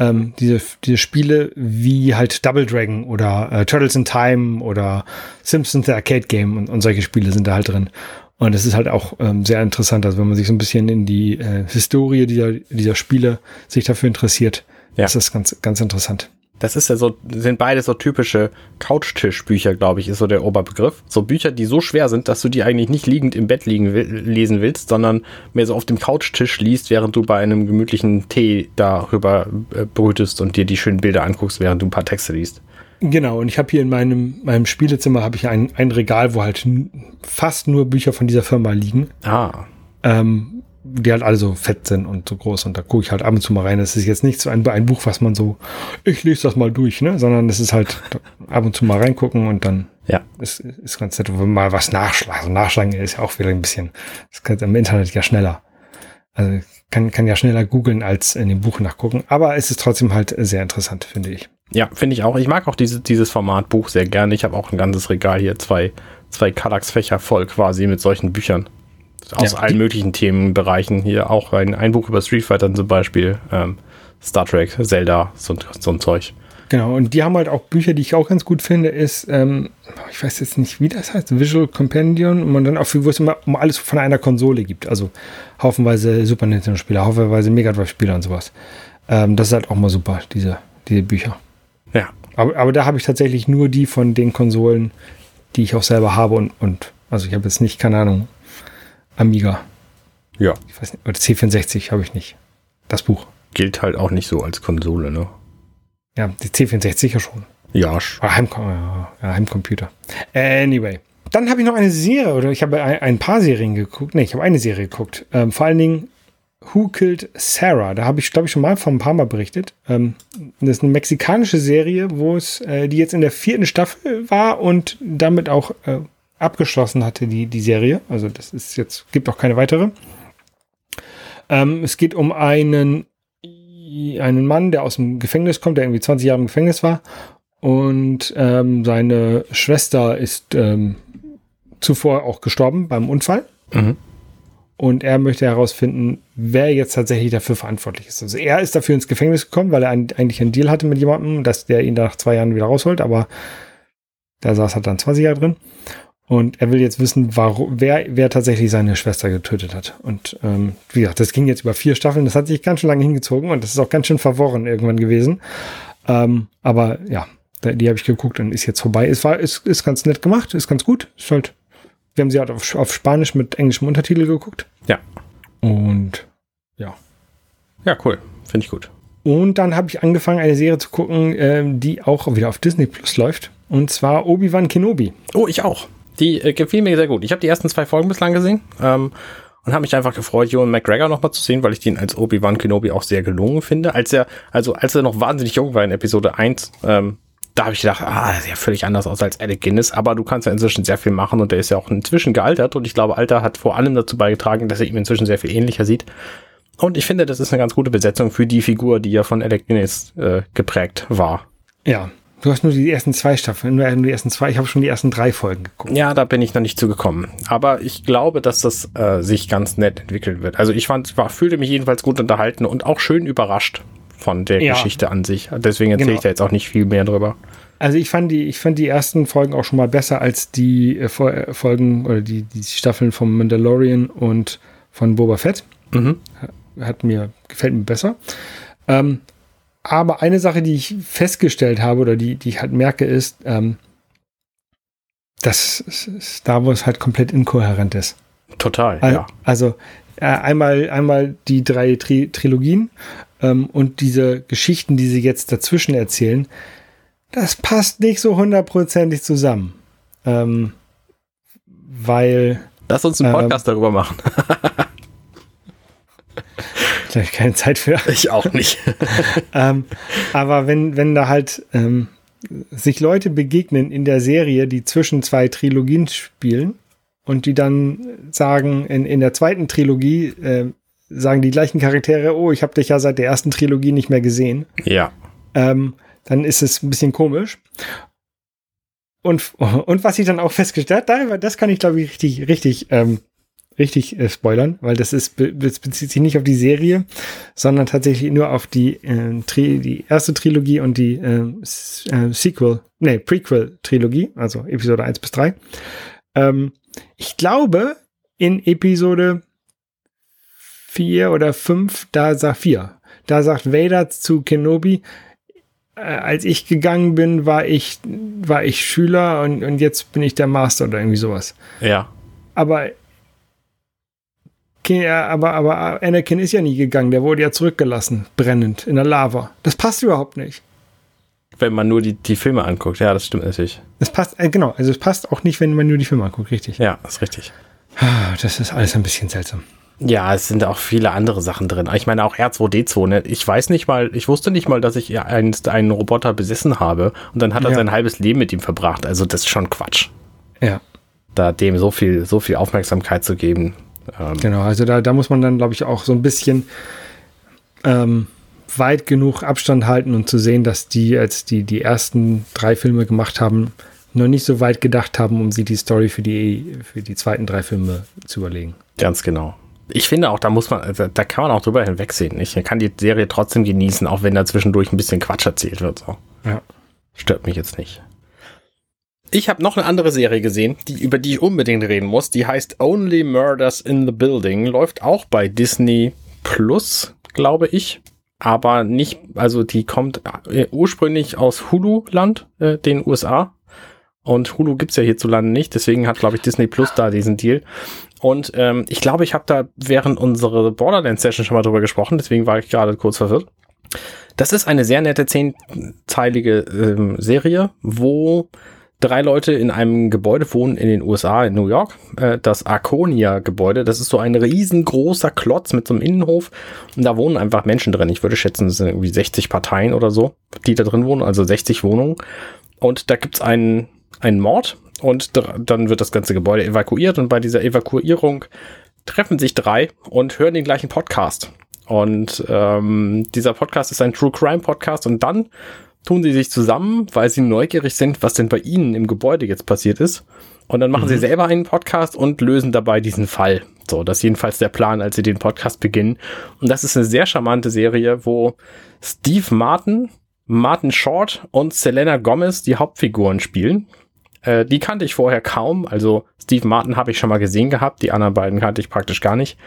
ähm, diese, diese Spiele wie halt Double Dragon oder äh, Turtles in Time oder Simpsons The Arcade Game und, und solche Spiele sind da halt drin. Und das ist halt auch ähm, sehr interessant, also wenn man sich so ein bisschen in die äh, Historie dieser, dieser Spiele sich dafür interessiert, Ja. ist das ganz, ganz interessant. Das ist ja so, sind beide so typische Couchtischbücher, glaube ich, ist so der Oberbegriff. So Bücher, die so schwer sind, dass du die eigentlich nicht liegend im Bett liegen will, lesen willst, sondern mehr so auf dem Couchtisch liest, während du bei einem gemütlichen Tee darüber äh, brütest und dir die schönen Bilder anguckst, während du ein paar Texte liest. Genau, und ich habe hier in meinem, meinem Spielezimmer habe ich ein, ein Regal, wo halt fast nur Bücher von dieser Firma liegen, Ah, ähm, die halt alle so fett sind und so groß. Und da gucke ich halt ab und zu mal rein. Das ist jetzt nicht so ein, ein Buch, was man so, ich lese das mal durch, ne? Sondern es ist halt ab und zu mal reingucken und dann ja. ist, ist ganz nett, wenn mal was nachschlagen. Also nachschlagen ist ja auch wieder ein bisschen, das kann im Internet ja schneller. Also kann, kann ja schneller googeln als in dem Buch nachgucken. Aber es ist trotzdem halt sehr interessant, finde ich. Ja, finde ich auch. Ich mag auch diese, dieses Format Buch sehr gerne. Ich habe auch ein ganzes Regal hier, zwei, zwei Kallax-Fächer voll quasi mit solchen Büchern. Aus Ja, allen möglichen Themenbereichen. Hier auch ein, ein Buch über Street Fighter zum Beispiel. Ähm, Star Trek, Zelda, so, so ein Zeug. Genau, und die haben halt auch Bücher, die ich auch ganz gut finde, ist, ähm, ich weiß jetzt nicht, wie das heißt, Visual Companion, und man dann auch, für- wo es immer um alles von einer Konsole gibt. Also haufenweise Super Nintendo-Spieler, haufenweise Mega Drive-Spieler und sowas. Ähm, das ist halt auch mal super, diese, diese Bücher. Ja, Aber, aber da habe ich tatsächlich nur die von den Konsolen, die ich auch selber habe und, und also ich habe jetzt nicht, keine Ahnung, Amiga, ja. ich weiß nicht, oder C64 habe ich nicht. Das Buch. Gilt halt auch nicht so als Konsole, ne? Ja, die C64 ja schon. Ja, Ah, Heimcom ja, Heimcomputer. Anyway. Dann habe ich noch eine Serie, oder ich habe ein, ein paar Serien geguckt. Nee, ich habe eine Serie geguckt. Ähm, vor allen Dingen Who Killed Sarah? Da habe ich, glaube ich, schon mal vor ein paar Mal berichtet. Ähm, das ist eine mexikanische Serie, wo es, äh, die jetzt in der vierten Staffel war und damit auch äh, abgeschlossen hatte, die, die Serie. Also das ist jetzt, gibt auch keine weitere. Ähm, es geht um einen, einen Mann, der aus dem Gefängnis kommt, der irgendwie 20 Jahre im Gefängnis war und ähm, seine Schwester ist ähm, zuvor auch gestorben beim Unfall. Mhm. Und er möchte herausfinden, wer jetzt tatsächlich dafür verantwortlich ist. Also er ist dafür ins Gefängnis gekommen, weil er ein, eigentlich einen Deal hatte mit jemandem, dass der ihn nach zwei Jahren wieder rausholt, aber da saß er dann 20 Jahre drin. Und er will jetzt wissen, warum, wer, wer tatsächlich seine Schwester getötet hat. Und ähm, wie gesagt, das ging jetzt über vier Staffeln, das hat sich ganz schön lange hingezogen und das ist auch ganz schön verworren irgendwann gewesen. Ähm, aber ja, die habe ich geguckt und ist jetzt vorbei. Es war, ist, ist ganz nett gemacht, ist ganz gut. Ist halt, wir haben sie halt auf, auf Spanisch mit englischem Untertitel geguckt. Ja. Und Ja, cool. Finde ich gut. Und dann habe ich angefangen, eine Serie zu gucken, ähm, die auch wieder auf Disney Plus läuft. Und zwar Obi-Wan Kenobi. Oh, ich auch. Die äh, gefiel mir sehr gut. Ich habe die ersten zwei Folgen bislang gesehen ähm, und habe mich einfach gefreut, Ewan McGregor nochmal zu sehen, weil ich den als Obi-Wan Kenobi auch sehr gelungen finde. Als er, also als er noch wahnsinnig jung war in Episode 1, ähm, da habe ich gedacht, ah, das sieht ja völlig anders aus als Alec Guinness, aber du kannst ja inzwischen sehr viel machen und der ist ja auch inzwischen gealtert und ich glaube, Alter hat vor allem dazu beigetragen, dass er ihm inzwischen sehr viel ähnlicher sieht. Und ich finde, das ist eine ganz gute Besetzung für die Figur, die ja von Alec Guinness äh, geprägt war. Ja, du hast nur die ersten zwei Staffeln, nur die ersten zwei. Ich habe schon die ersten drei Folgen geguckt. Ja, da bin ich noch nicht zugekommen. Aber ich glaube, dass das äh, sich ganz nett entwickeln wird. Also ich fand, war, fühlte mich jedenfalls gut unterhalten und auch schön überrascht von der Ja. Geschichte an sich. Deswegen erzähle Genau. ich da jetzt auch nicht viel mehr drüber. Also ich fand die, ich fand die ersten Folgen auch schon mal besser als die äh, Folgen oder die, die Staffeln vom Mandalorian und von Boba Fett. Mhm. Hat mir, gefällt mir besser. Ähm, aber eine Sache, die ich festgestellt habe oder die, die ich halt merke, ist, ähm, dass Star Wars halt komplett inkohärent ist. Total, also, ja. Also äh, einmal, einmal die drei Tri Trilogien ähm, und diese Geschichten, die sie jetzt dazwischen erzählen, das passt nicht so hundertprozentig zusammen. Ähm, weil. Lass uns einen Podcast ähm, darüber machen. da habe ich keine Zeit für. Ich auch nicht. ähm, aber wenn, wenn da halt ähm, sich Leute begegnen in der Serie, die zwischen zwei Trilogien spielen und die dann sagen, in, in der zweiten Trilogie äh, sagen die gleichen Charaktere, oh, ich habe dich ja seit der ersten Trilogie nicht mehr gesehen. Ja. Ähm, dann ist es ein bisschen komisch. Und, und was ich dann auch festgestellt habe, das kann ich glaube ich richtig, richtig, ähm, richtig äh, spoilern, weil das ist, das bezieht sich nicht auf die Serie, sondern tatsächlich nur auf die, äh, Tri die erste Trilogie und die äh, äh, Sequel, nee, Prequel-Trilogie, also Episode 1 bis 3. Ähm, ich glaube, in Episode 4 oder 5, da sagt 4, da sagt Vader zu Kenobi, äh, als ich gegangen bin, war ich, war ich Schüler und, und jetzt bin ich der Master oder irgendwie sowas. Ja. Aber aber, aber Anakin ist ja nie gegangen, der wurde ja zurückgelassen, brennend in der Lava. Das passt überhaupt nicht. Wenn man nur die, die Filme anguckt, ja, das stimmt natürlich. Das passt, äh, genau, also es passt auch nicht, wenn man nur die Filme anguckt, richtig. Ja, das ist richtig. Ah, das ist alles ein bisschen seltsam. Ja, es sind auch viele andere Sachen drin. Ich meine auch R2D2, ne? Ich weiß nicht mal, ich wusste nicht mal, dass ich einen, einen Roboter besessen habe und dann hat er ja. sein halbes Leben mit ihm verbracht. Also das ist schon Quatsch. Ja. Da dem so viel, so viel Aufmerksamkeit zu geben. Ähm genau, also da, da muss man dann, glaube ich, auch so ein bisschen ähm, weit genug Abstand halten und zu sehen, dass die, als die die ersten drei Filme gemacht haben, noch nicht so weit gedacht haben, um sie die Story für die, für die zweiten drei Filme zu überlegen. Ganz genau ich finde auch, da muss man, also, da kann man auch drüber hinwegsehen. Ich kann die Serie trotzdem genießen, auch wenn da zwischendurch ein bisschen Quatsch erzählt wird. So. Ja. Stört mich jetzt nicht. Ich habe noch eine andere Serie gesehen, die, über die ich unbedingt reden muss. Die heißt Only Murders in the Building. Läuft auch bei Disney Plus, glaube ich. Aber nicht, also die kommt äh, ursprünglich aus Hulu-Land, äh, den USA. Und Hulu gibt's ja hierzulande nicht, deswegen hat, glaube ich, Disney Plus da diesen Deal. Und ähm, ich glaube, ich habe da während unserer Borderlands-Session schon mal drüber gesprochen, deswegen war ich gerade kurz verwirrt. Das ist eine sehr nette zehnteilige ähm, Serie, wo drei Leute in einem Gebäude wohnen in den USA, in New York. Äh, das Arconia-Gebäude, das ist so ein riesengroßer Klotz mit so einem Innenhof. Und da wohnen einfach Menschen drin. Ich würde schätzen, es sind irgendwie 60 Parteien oder so, die da drin wohnen, also 60 Wohnungen. Und da gibt's einen, einen Mord und dann wird das ganze Gebäude evakuiert und bei dieser Evakuierung treffen sich drei und hören den gleichen Podcast. Und ähm, dieser Podcast ist ein True Crime Podcast und dann tun sie sich zusammen, weil sie neugierig sind, was denn bei ihnen im Gebäude jetzt passiert ist. Und dann machen mhm. sie selber einen Podcast und lösen dabei diesen Fall. So, das ist jedenfalls der Plan, als sie den Podcast beginnen. Und das ist eine sehr charmante Serie, wo Steve Martin, Martin Short und Selena Gomez die Hauptfiguren spielen. Äh, die kannte ich vorher kaum. Also Steve Martin habe ich schon mal gesehen gehabt. Die anderen beiden kannte ich praktisch gar nicht.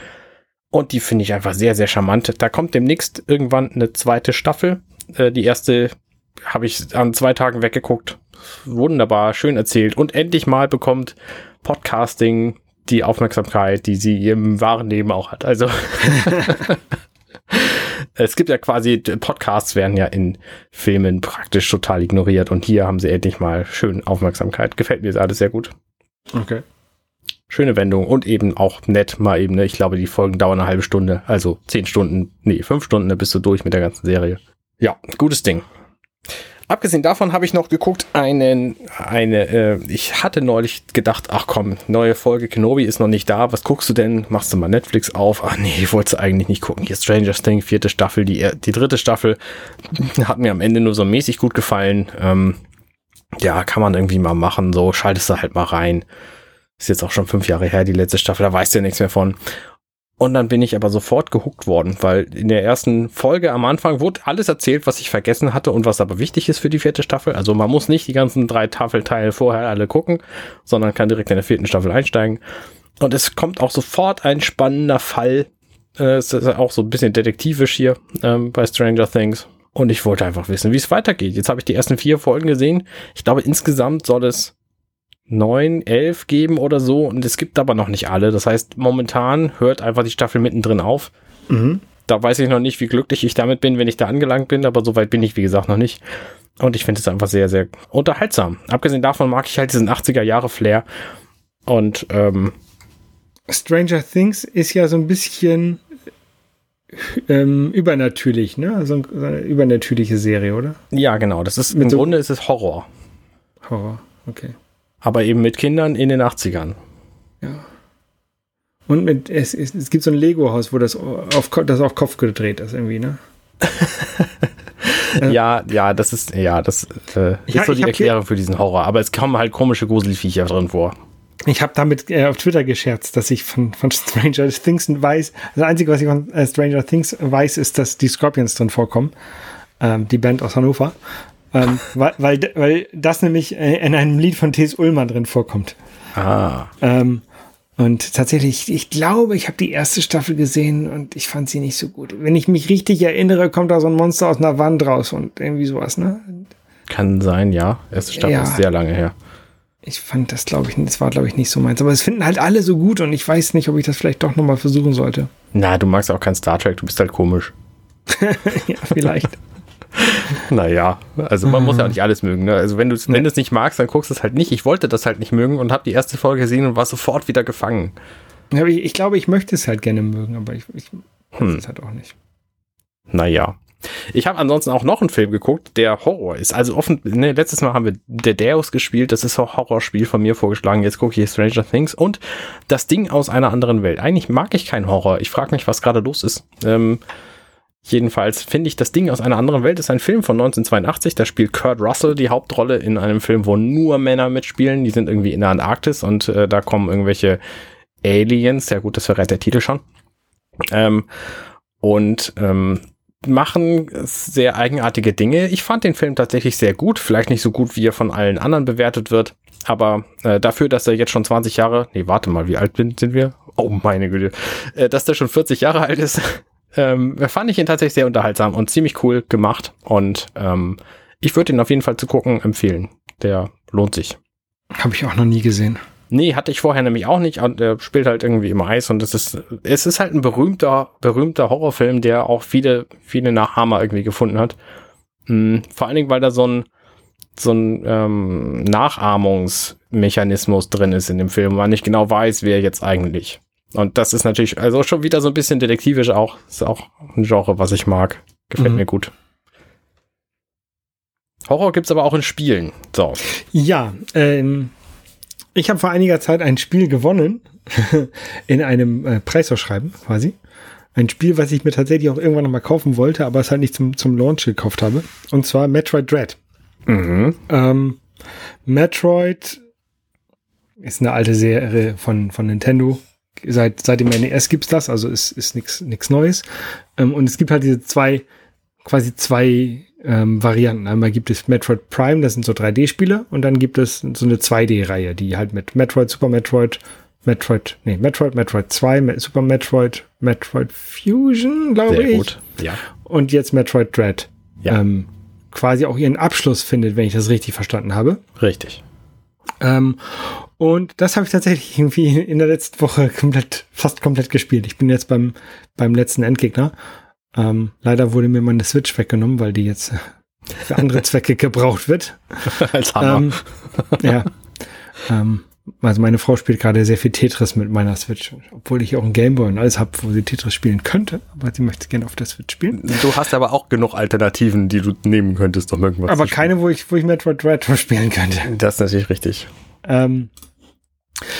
Und die finde ich einfach sehr, sehr charmant. Da kommt demnächst irgendwann eine zweite Staffel. Äh, die erste habe ich an zwei Tagen weggeguckt. Wunderbar, schön erzählt. Und endlich mal bekommt Podcasting die Aufmerksamkeit, die sie im wahren Leben auch hat. Also es gibt ja quasi, Podcasts werden ja in Filmen praktisch total ignoriert und hier haben sie endlich mal schön Aufmerksamkeit. Gefällt mir alles sehr gut. Okay. Schöne Wendung und eben auch nett mal eben, ne? Ich glaube, die Folgen dauern eine halbe Stunde, also zehn Stunden, nee, fünf Stunden, dann bist du durch mit der ganzen Serie. Ja, gutes Ding. Abgesehen davon habe ich noch geguckt, einen, eine, äh, ich hatte neulich gedacht, ach komm, neue Folge Kenobi ist noch nicht da, was guckst du denn? Machst du mal Netflix auf? Ach nee, ich wollte eigentlich nicht gucken. Hier Stranger Things, vierte Staffel, die, die dritte Staffel hat mir am Ende nur so mäßig gut gefallen. Ähm, ja, kann man irgendwie mal machen, so schaltest du halt mal rein. Ist jetzt auch schon fünf Jahre her, die letzte Staffel, da weißt du ja nichts mehr von. Und dann bin ich aber sofort gehuckt worden, weil in der ersten Folge am Anfang wurde alles erzählt, was ich vergessen hatte und was aber wichtig ist für die vierte Staffel. Also man muss nicht die ganzen drei Tafelteile vorher alle gucken, sondern kann direkt in der vierten Staffel einsteigen. Und es kommt auch sofort ein spannender Fall. Äh, es ist auch so ein bisschen detektivisch hier ähm, bei Stranger Things. Und ich wollte einfach wissen, wie es weitergeht. Jetzt habe ich die ersten vier Folgen gesehen. Ich glaube, insgesamt soll es neun, elf geben oder so. Und es gibt aber noch nicht alle. Das heißt, momentan hört einfach die Staffel mittendrin auf. Mhm. Da weiß ich noch nicht, wie glücklich ich damit bin, wenn ich da angelangt bin. Aber soweit bin ich, wie gesagt, noch nicht. Und ich finde es einfach sehr, sehr unterhaltsam. Abgesehen davon mag ich halt diesen 80er-Jahre-Flair. Und ähm, Stranger Things ist ja so ein bisschen ähm, übernatürlich, ne? So eine übernatürliche Serie, oder? Ja, genau. Das ist Mit im so Grunde ist es Horror. Horror, okay. Aber eben mit Kindern in den 80ern. Ja. Und mit, es, es, es gibt so ein Lego-Haus, wo das auf, das auf Kopf gedreht ist, irgendwie, ne? ja, ja, das ist, ja, das äh, ist ja, so die Erklärung für diesen Horror. Aber es kommen halt komische Gruselviecher drin vor. Ich habe damit äh, auf Twitter gescherzt, dass ich von, von Stranger Things weiß. Das Einzige, was ich von äh, Stranger Things weiß, ist, dass die Scorpions drin vorkommen. Ähm, die Band aus Hannover. Ähm, weil, weil, weil das nämlich in einem Lied von T.S. Ullmann drin vorkommt. Ah. Ähm, und tatsächlich, ich glaube, ich habe die erste Staffel gesehen und ich fand sie nicht so gut. Wenn ich mich richtig erinnere, kommt da so ein Monster aus einer Wand raus und irgendwie sowas, ne? Kann sein, ja. Erste Staffel ja. ist sehr lange her ich fand das, glaube ich, das war, glaube ich, nicht so meins. Aber es finden halt alle so gut und ich weiß nicht, ob ich das vielleicht doch nochmal versuchen sollte. Na, du magst auch kein Star Trek, du bist halt komisch. ja, vielleicht. naja, also man muss ja auch nicht alles mögen. Ne? Also wenn du wenn es nicht magst, dann guckst du es halt nicht. Ich wollte das halt nicht mögen und habe die erste Folge gesehen und war sofort wieder gefangen. Ja, ich, ich, glaube, ich möchte es halt gerne mögen, aber ich, ich hm. es halt auch nicht. Naja, ich habe ansonsten auch noch einen Film geguckt, der Horror ist. Also offen, ne, letztes Mal haben wir The Deus gespielt, das ist ein Horrorspiel von mir vorgeschlagen. Jetzt gucke ich Stranger Things und das Ding aus einer anderen Welt. Eigentlich mag ich keinen Horror. Ich frage mich, was gerade los ist. Ähm, jedenfalls finde ich, das Ding aus einer anderen Welt ist ein Film von 1982. Da spielt Kurt Russell die Hauptrolle in einem Film, wo nur Männer mitspielen. Die sind irgendwie in der Antarktis und äh, da kommen irgendwelche Aliens. Ja gut, das verrät der Titel schon. Ähm, und ähm, machen sehr eigenartige Dinge. Ich fand den Film tatsächlich sehr gut. Vielleicht nicht so gut, wie er von allen anderen bewertet wird. Aber äh, dafür, dass er jetzt schon 20 Jahre, nee, warte mal, wie alt sind wir? Oh, meine Güte. Äh, dass der schon 40 Jahre alt ist, ähm, fand ich ihn tatsächlich sehr unterhaltsam und ziemlich cool gemacht. Und ähm, ich würde ihn auf jeden Fall zu gucken empfehlen. Der lohnt sich. Habe ich auch noch nie gesehen. Nee, hatte ich vorher nämlich auch nicht. Und er spielt halt irgendwie im Eis und es ist, es ist halt ein berühmter, berühmter Horrorfilm, der auch viele, viele Nachahmer irgendwie gefunden hat. Mhm, vor allen Dingen, weil da so ein, so ein ähm, Nachahmungsmechanismus drin ist in dem Film, man nicht genau weiß, wer jetzt eigentlich. Und das ist natürlich, also schon wieder so ein bisschen detektivisch auch. Ist auch ein Genre, was ich mag. Gefällt mhm. mir gut. Horror gibt's aber auch in Spielen. So. Ja, ähm, ich habe vor einiger Zeit ein Spiel gewonnen, in einem äh, Preisausschreiben quasi. Ein Spiel, was ich mir tatsächlich auch irgendwann nochmal kaufen wollte, aber es halt nicht zum, zum Launch gekauft habe. Und zwar Metroid Dread. Mhm. Ähm, Metroid ist eine alte Serie von, von Nintendo. Seit, seit dem NES gibt's das, also ist, ist nichts nix Neues. Ähm, und es gibt halt diese zwei, quasi zwei ähm, Varianten. Einmal gibt es Metroid Prime, das sind so 3D-Spiele, und dann gibt es so eine 2D-Reihe, die halt mit Metroid, Super Metroid, Metroid, nee, Metroid, Metroid 2, Super Metroid, Metroid Fusion, glaube ich. Gut. Ja. Und jetzt Metroid Dread. Ja. Ähm, quasi auch ihren Abschluss findet, wenn ich das richtig verstanden habe. Richtig. Ähm, und das habe ich tatsächlich irgendwie in der letzten Woche komplett, fast komplett gespielt. Ich bin jetzt beim, beim letzten Endgegner ähm, leider wurde mir meine Switch weggenommen, weil die jetzt für andere Zwecke gebraucht wird. Als Hammer. Ähm, ja. Ähm, also meine Frau spielt gerade sehr viel Tetris mit meiner Switch, obwohl ich auch ein Gameboy und alles habe, wo sie Tetris spielen könnte, aber sie möchte gerne auf der Switch spielen. Du hast aber auch genug Alternativen, die du nehmen könntest, um irgendwas Aber keine, wo ich, wo ich Metroid Dread spielen könnte. Das ist natürlich richtig. Ähm,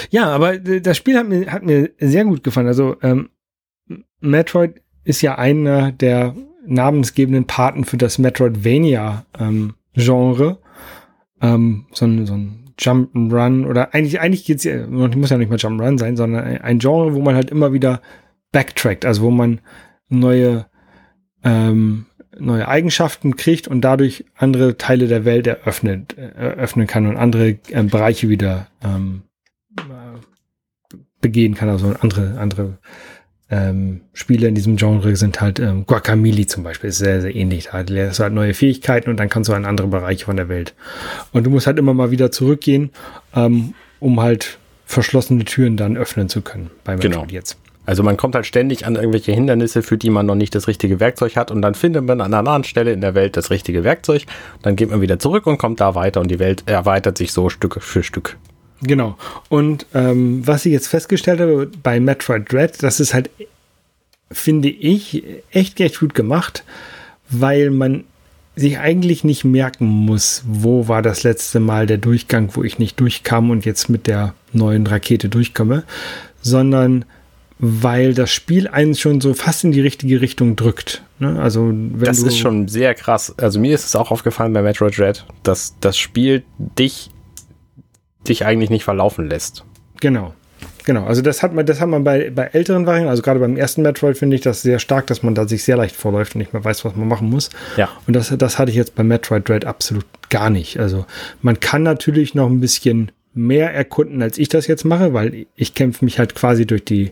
ja, aber das Spiel hat mir, hat mir sehr gut gefallen. Also ähm, Metroid ist ja einer der namensgebenden Paten für das Metroidvania-Genre. Ähm, so ein, so ein Jump'n'Run oder eigentlich, eigentlich geht's ja, muss ja nicht mal Jump'n'Run sein, sondern ein Genre, wo man halt immer wieder backtrackt, also wo man neue, ähm, neue Eigenschaften kriegt und dadurch andere Teile der Welt eröffnet, eröffnen kann und andere äh, Bereiche wieder ähm, äh, begehen kann, also andere, andere ähm, Spiele in diesem Genre sind halt ähm, Guacamole zum Beispiel, ist sehr, sehr ähnlich. Da lernst du halt neue Fähigkeiten und dann kannst du in andere Bereiche von der Welt. Und du musst halt immer mal wieder zurückgehen, ähm, um halt verschlossene Türen dann öffnen zu können bei Metroid genau. jetzt. Also man kommt halt ständig an irgendwelche Hindernisse, für die man noch nicht das richtige Werkzeug hat und dann findet man an einer anderen Stelle in der Welt das richtige Werkzeug. Dann geht man wieder zurück und kommt da weiter und die Welt erweitert sich so Stück für Stück. Genau. Und ähm, was ich jetzt festgestellt habe bei Metroid Dread, das ist halt, finde ich, echt, echt gut gemacht, weil man sich eigentlich nicht merken muss, wo war das letzte Mal der Durchgang, wo ich nicht durchkam und jetzt mit der neuen Rakete durchkomme, sondern weil das Spiel einen schon so fast in die richtige Richtung drückt. Ne? Also wenn das ist schon sehr krass. Also mir ist es auch aufgefallen bei Metroid Dread, dass das Spiel dich dich eigentlich nicht verlaufen lässt. Genau. Genau, also das hat man, das hat man bei, bei älteren Varianten, also gerade beim ersten Metroid finde ich das sehr stark, dass man da sich sehr leicht vorläuft und nicht mehr weiß, was man machen muss. Ja. Und das, das hatte ich jetzt bei Metroid Dread absolut gar nicht. Also man kann natürlich noch ein bisschen mehr erkunden, als ich das jetzt mache, weil ich kämpfe mich halt quasi durch die,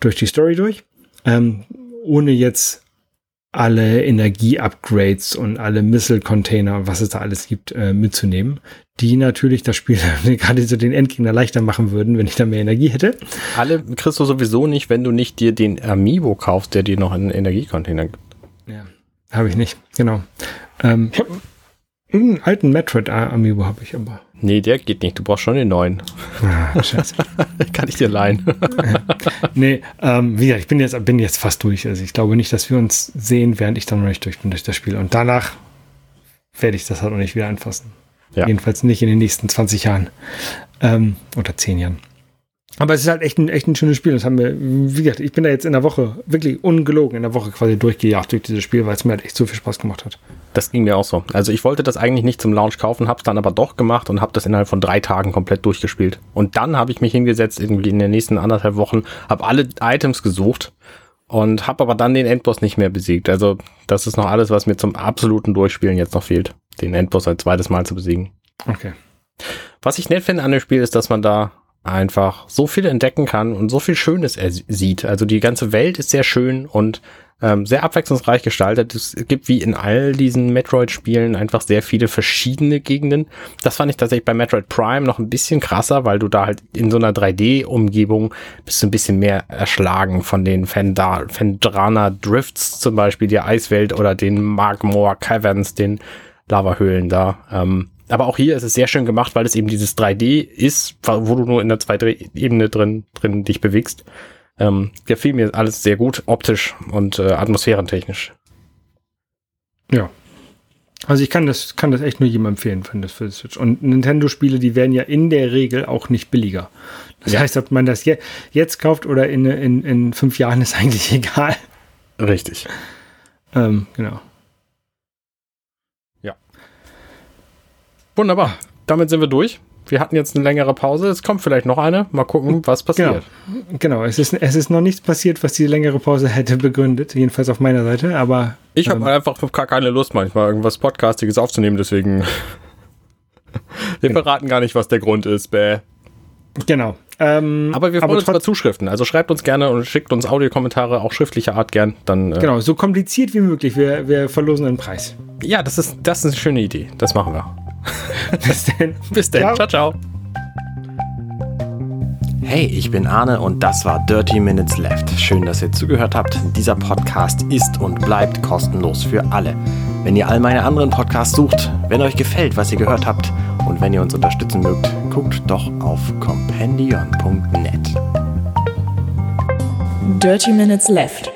durch die Story durch, ähm, ohne jetzt alle Energie-Upgrades und alle Missile-Container, was es da alles gibt, äh, mitzunehmen, die natürlich das Spiel gerade so den Endgegner leichter machen würden, wenn ich da mehr Energie hätte. Alle kriegst du sowieso nicht, wenn du nicht dir den Amiibo kaufst, der dir noch einen Energiecontainer gibt. Ja, habe ich nicht, genau. Ähm, ich hab, irgendeinen alten Metroid-Amiibo habe ich aber. Nee, der geht nicht. Du brauchst schon den neuen. Ah, Scheiße. Kann ich dir leihen. nee, ähm, wie gesagt, ich bin jetzt, bin jetzt fast durch. Also ich glaube nicht, dass wir uns sehen, während ich dann noch nicht durch bin durch das Spiel. Und danach werde ich das halt noch nicht wieder anfassen. Ja. Jedenfalls nicht in den nächsten 20 Jahren. Ähm, oder 10 Jahren. Aber es ist halt echt ein, echt ein schönes Spiel. Das haben wir, wie gesagt, ich bin da jetzt in der Woche, wirklich ungelogen, in der Woche quasi durchgejagt durch dieses Spiel, weil es mir halt echt so viel Spaß gemacht hat. Das ging mir auch so. Also ich wollte das eigentlich nicht zum Launch kaufen, habe es dann aber doch gemacht und habe das innerhalb von drei Tagen komplett durchgespielt. Und dann habe ich mich hingesetzt, irgendwie in den nächsten anderthalb Wochen, habe alle Items gesucht und habe aber dann den Endboss nicht mehr besiegt. Also das ist noch alles, was mir zum absoluten Durchspielen jetzt noch fehlt, den Endboss ein zweites Mal zu besiegen. Okay. Was ich nett finde an dem Spiel ist, dass man da einfach so viel entdecken kann und so viel Schönes sieht. Also die ganze Welt ist sehr schön und ähm, sehr abwechslungsreich gestaltet. Es gibt wie in all diesen Metroid-Spielen einfach sehr viele verschiedene Gegenden. Das fand ich tatsächlich bei Metroid Prime noch ein bisschen krasser, weil du da halt in so einer 3D-Umgebung bist du ein bisschen mehr erschlagen von den Fendrana Drifts zum Beispiel, die Eiswelt oder den Magmore Caverns, den Lavahöhlen da. Ähm, aber auch hier ist es sehr schön gemacht, weil es eben dieses 3D ist, wo du nur in der 2D-Ebene drin, drin dich bewegst. Ähm, gefiel mir alles sehr gut, optisch und äh, atmosphärentechnisch. Ja. Also ich kann das, kann das echt nur jedem empfehlen, wenn das für Switch. Und Nintendo-Spiele, die werden ja in der Regel auch nicht billiger. Das ja. heißt, ob man das je, jetzt kauft oder in, in, in fünf Jahren, ist eigentlich egal. Richtig. Ähm, genau. Wunderbar. Damit sind wir durch. Wir hatten jetzt eine längere Pause. Es kommt vielleicht noch eine. Mal gucken, was passiert. Genau, genau. Es, ist, es ist noch nichts passiert, was diese längere Pause hätte begründet. Jedenfalls auf meiner Seite. Aber ich habe ähm, einfach gar keine Lust, manchmal irgendwas Podcastiges aufzunehmen. Deswegen wir genau. verraten gar nicht, was der Grund ist. Bäh. Genau. Ähm, aber wir freuen aber uns über Zuschriften. Also schreibt uns gerne und schickt uns Audiokommentare, auch schriftlicher Art gern. Dann, äh genau, so kompliziert wie möglich. Wir, wir verlosen einen Preis. Ja, das ist, das ist eine schöne Idee. Das machen wir. Bis denn. Bis denn. Ciao. ciao, ciao. Hey, ich bin Arne und das war Dirty Minutes Left. Schön, dass ihr zugehört habt. Dieser Podcast ist und bleibt kostenlos für alle. Wenn ihr all meine anderen Podcasts sucht, wenn euch gefällt, was ihr gehört habt und wenn ihr uns unterstützen mögt, guckt doch auf compendion.net. Dirty Minutes Left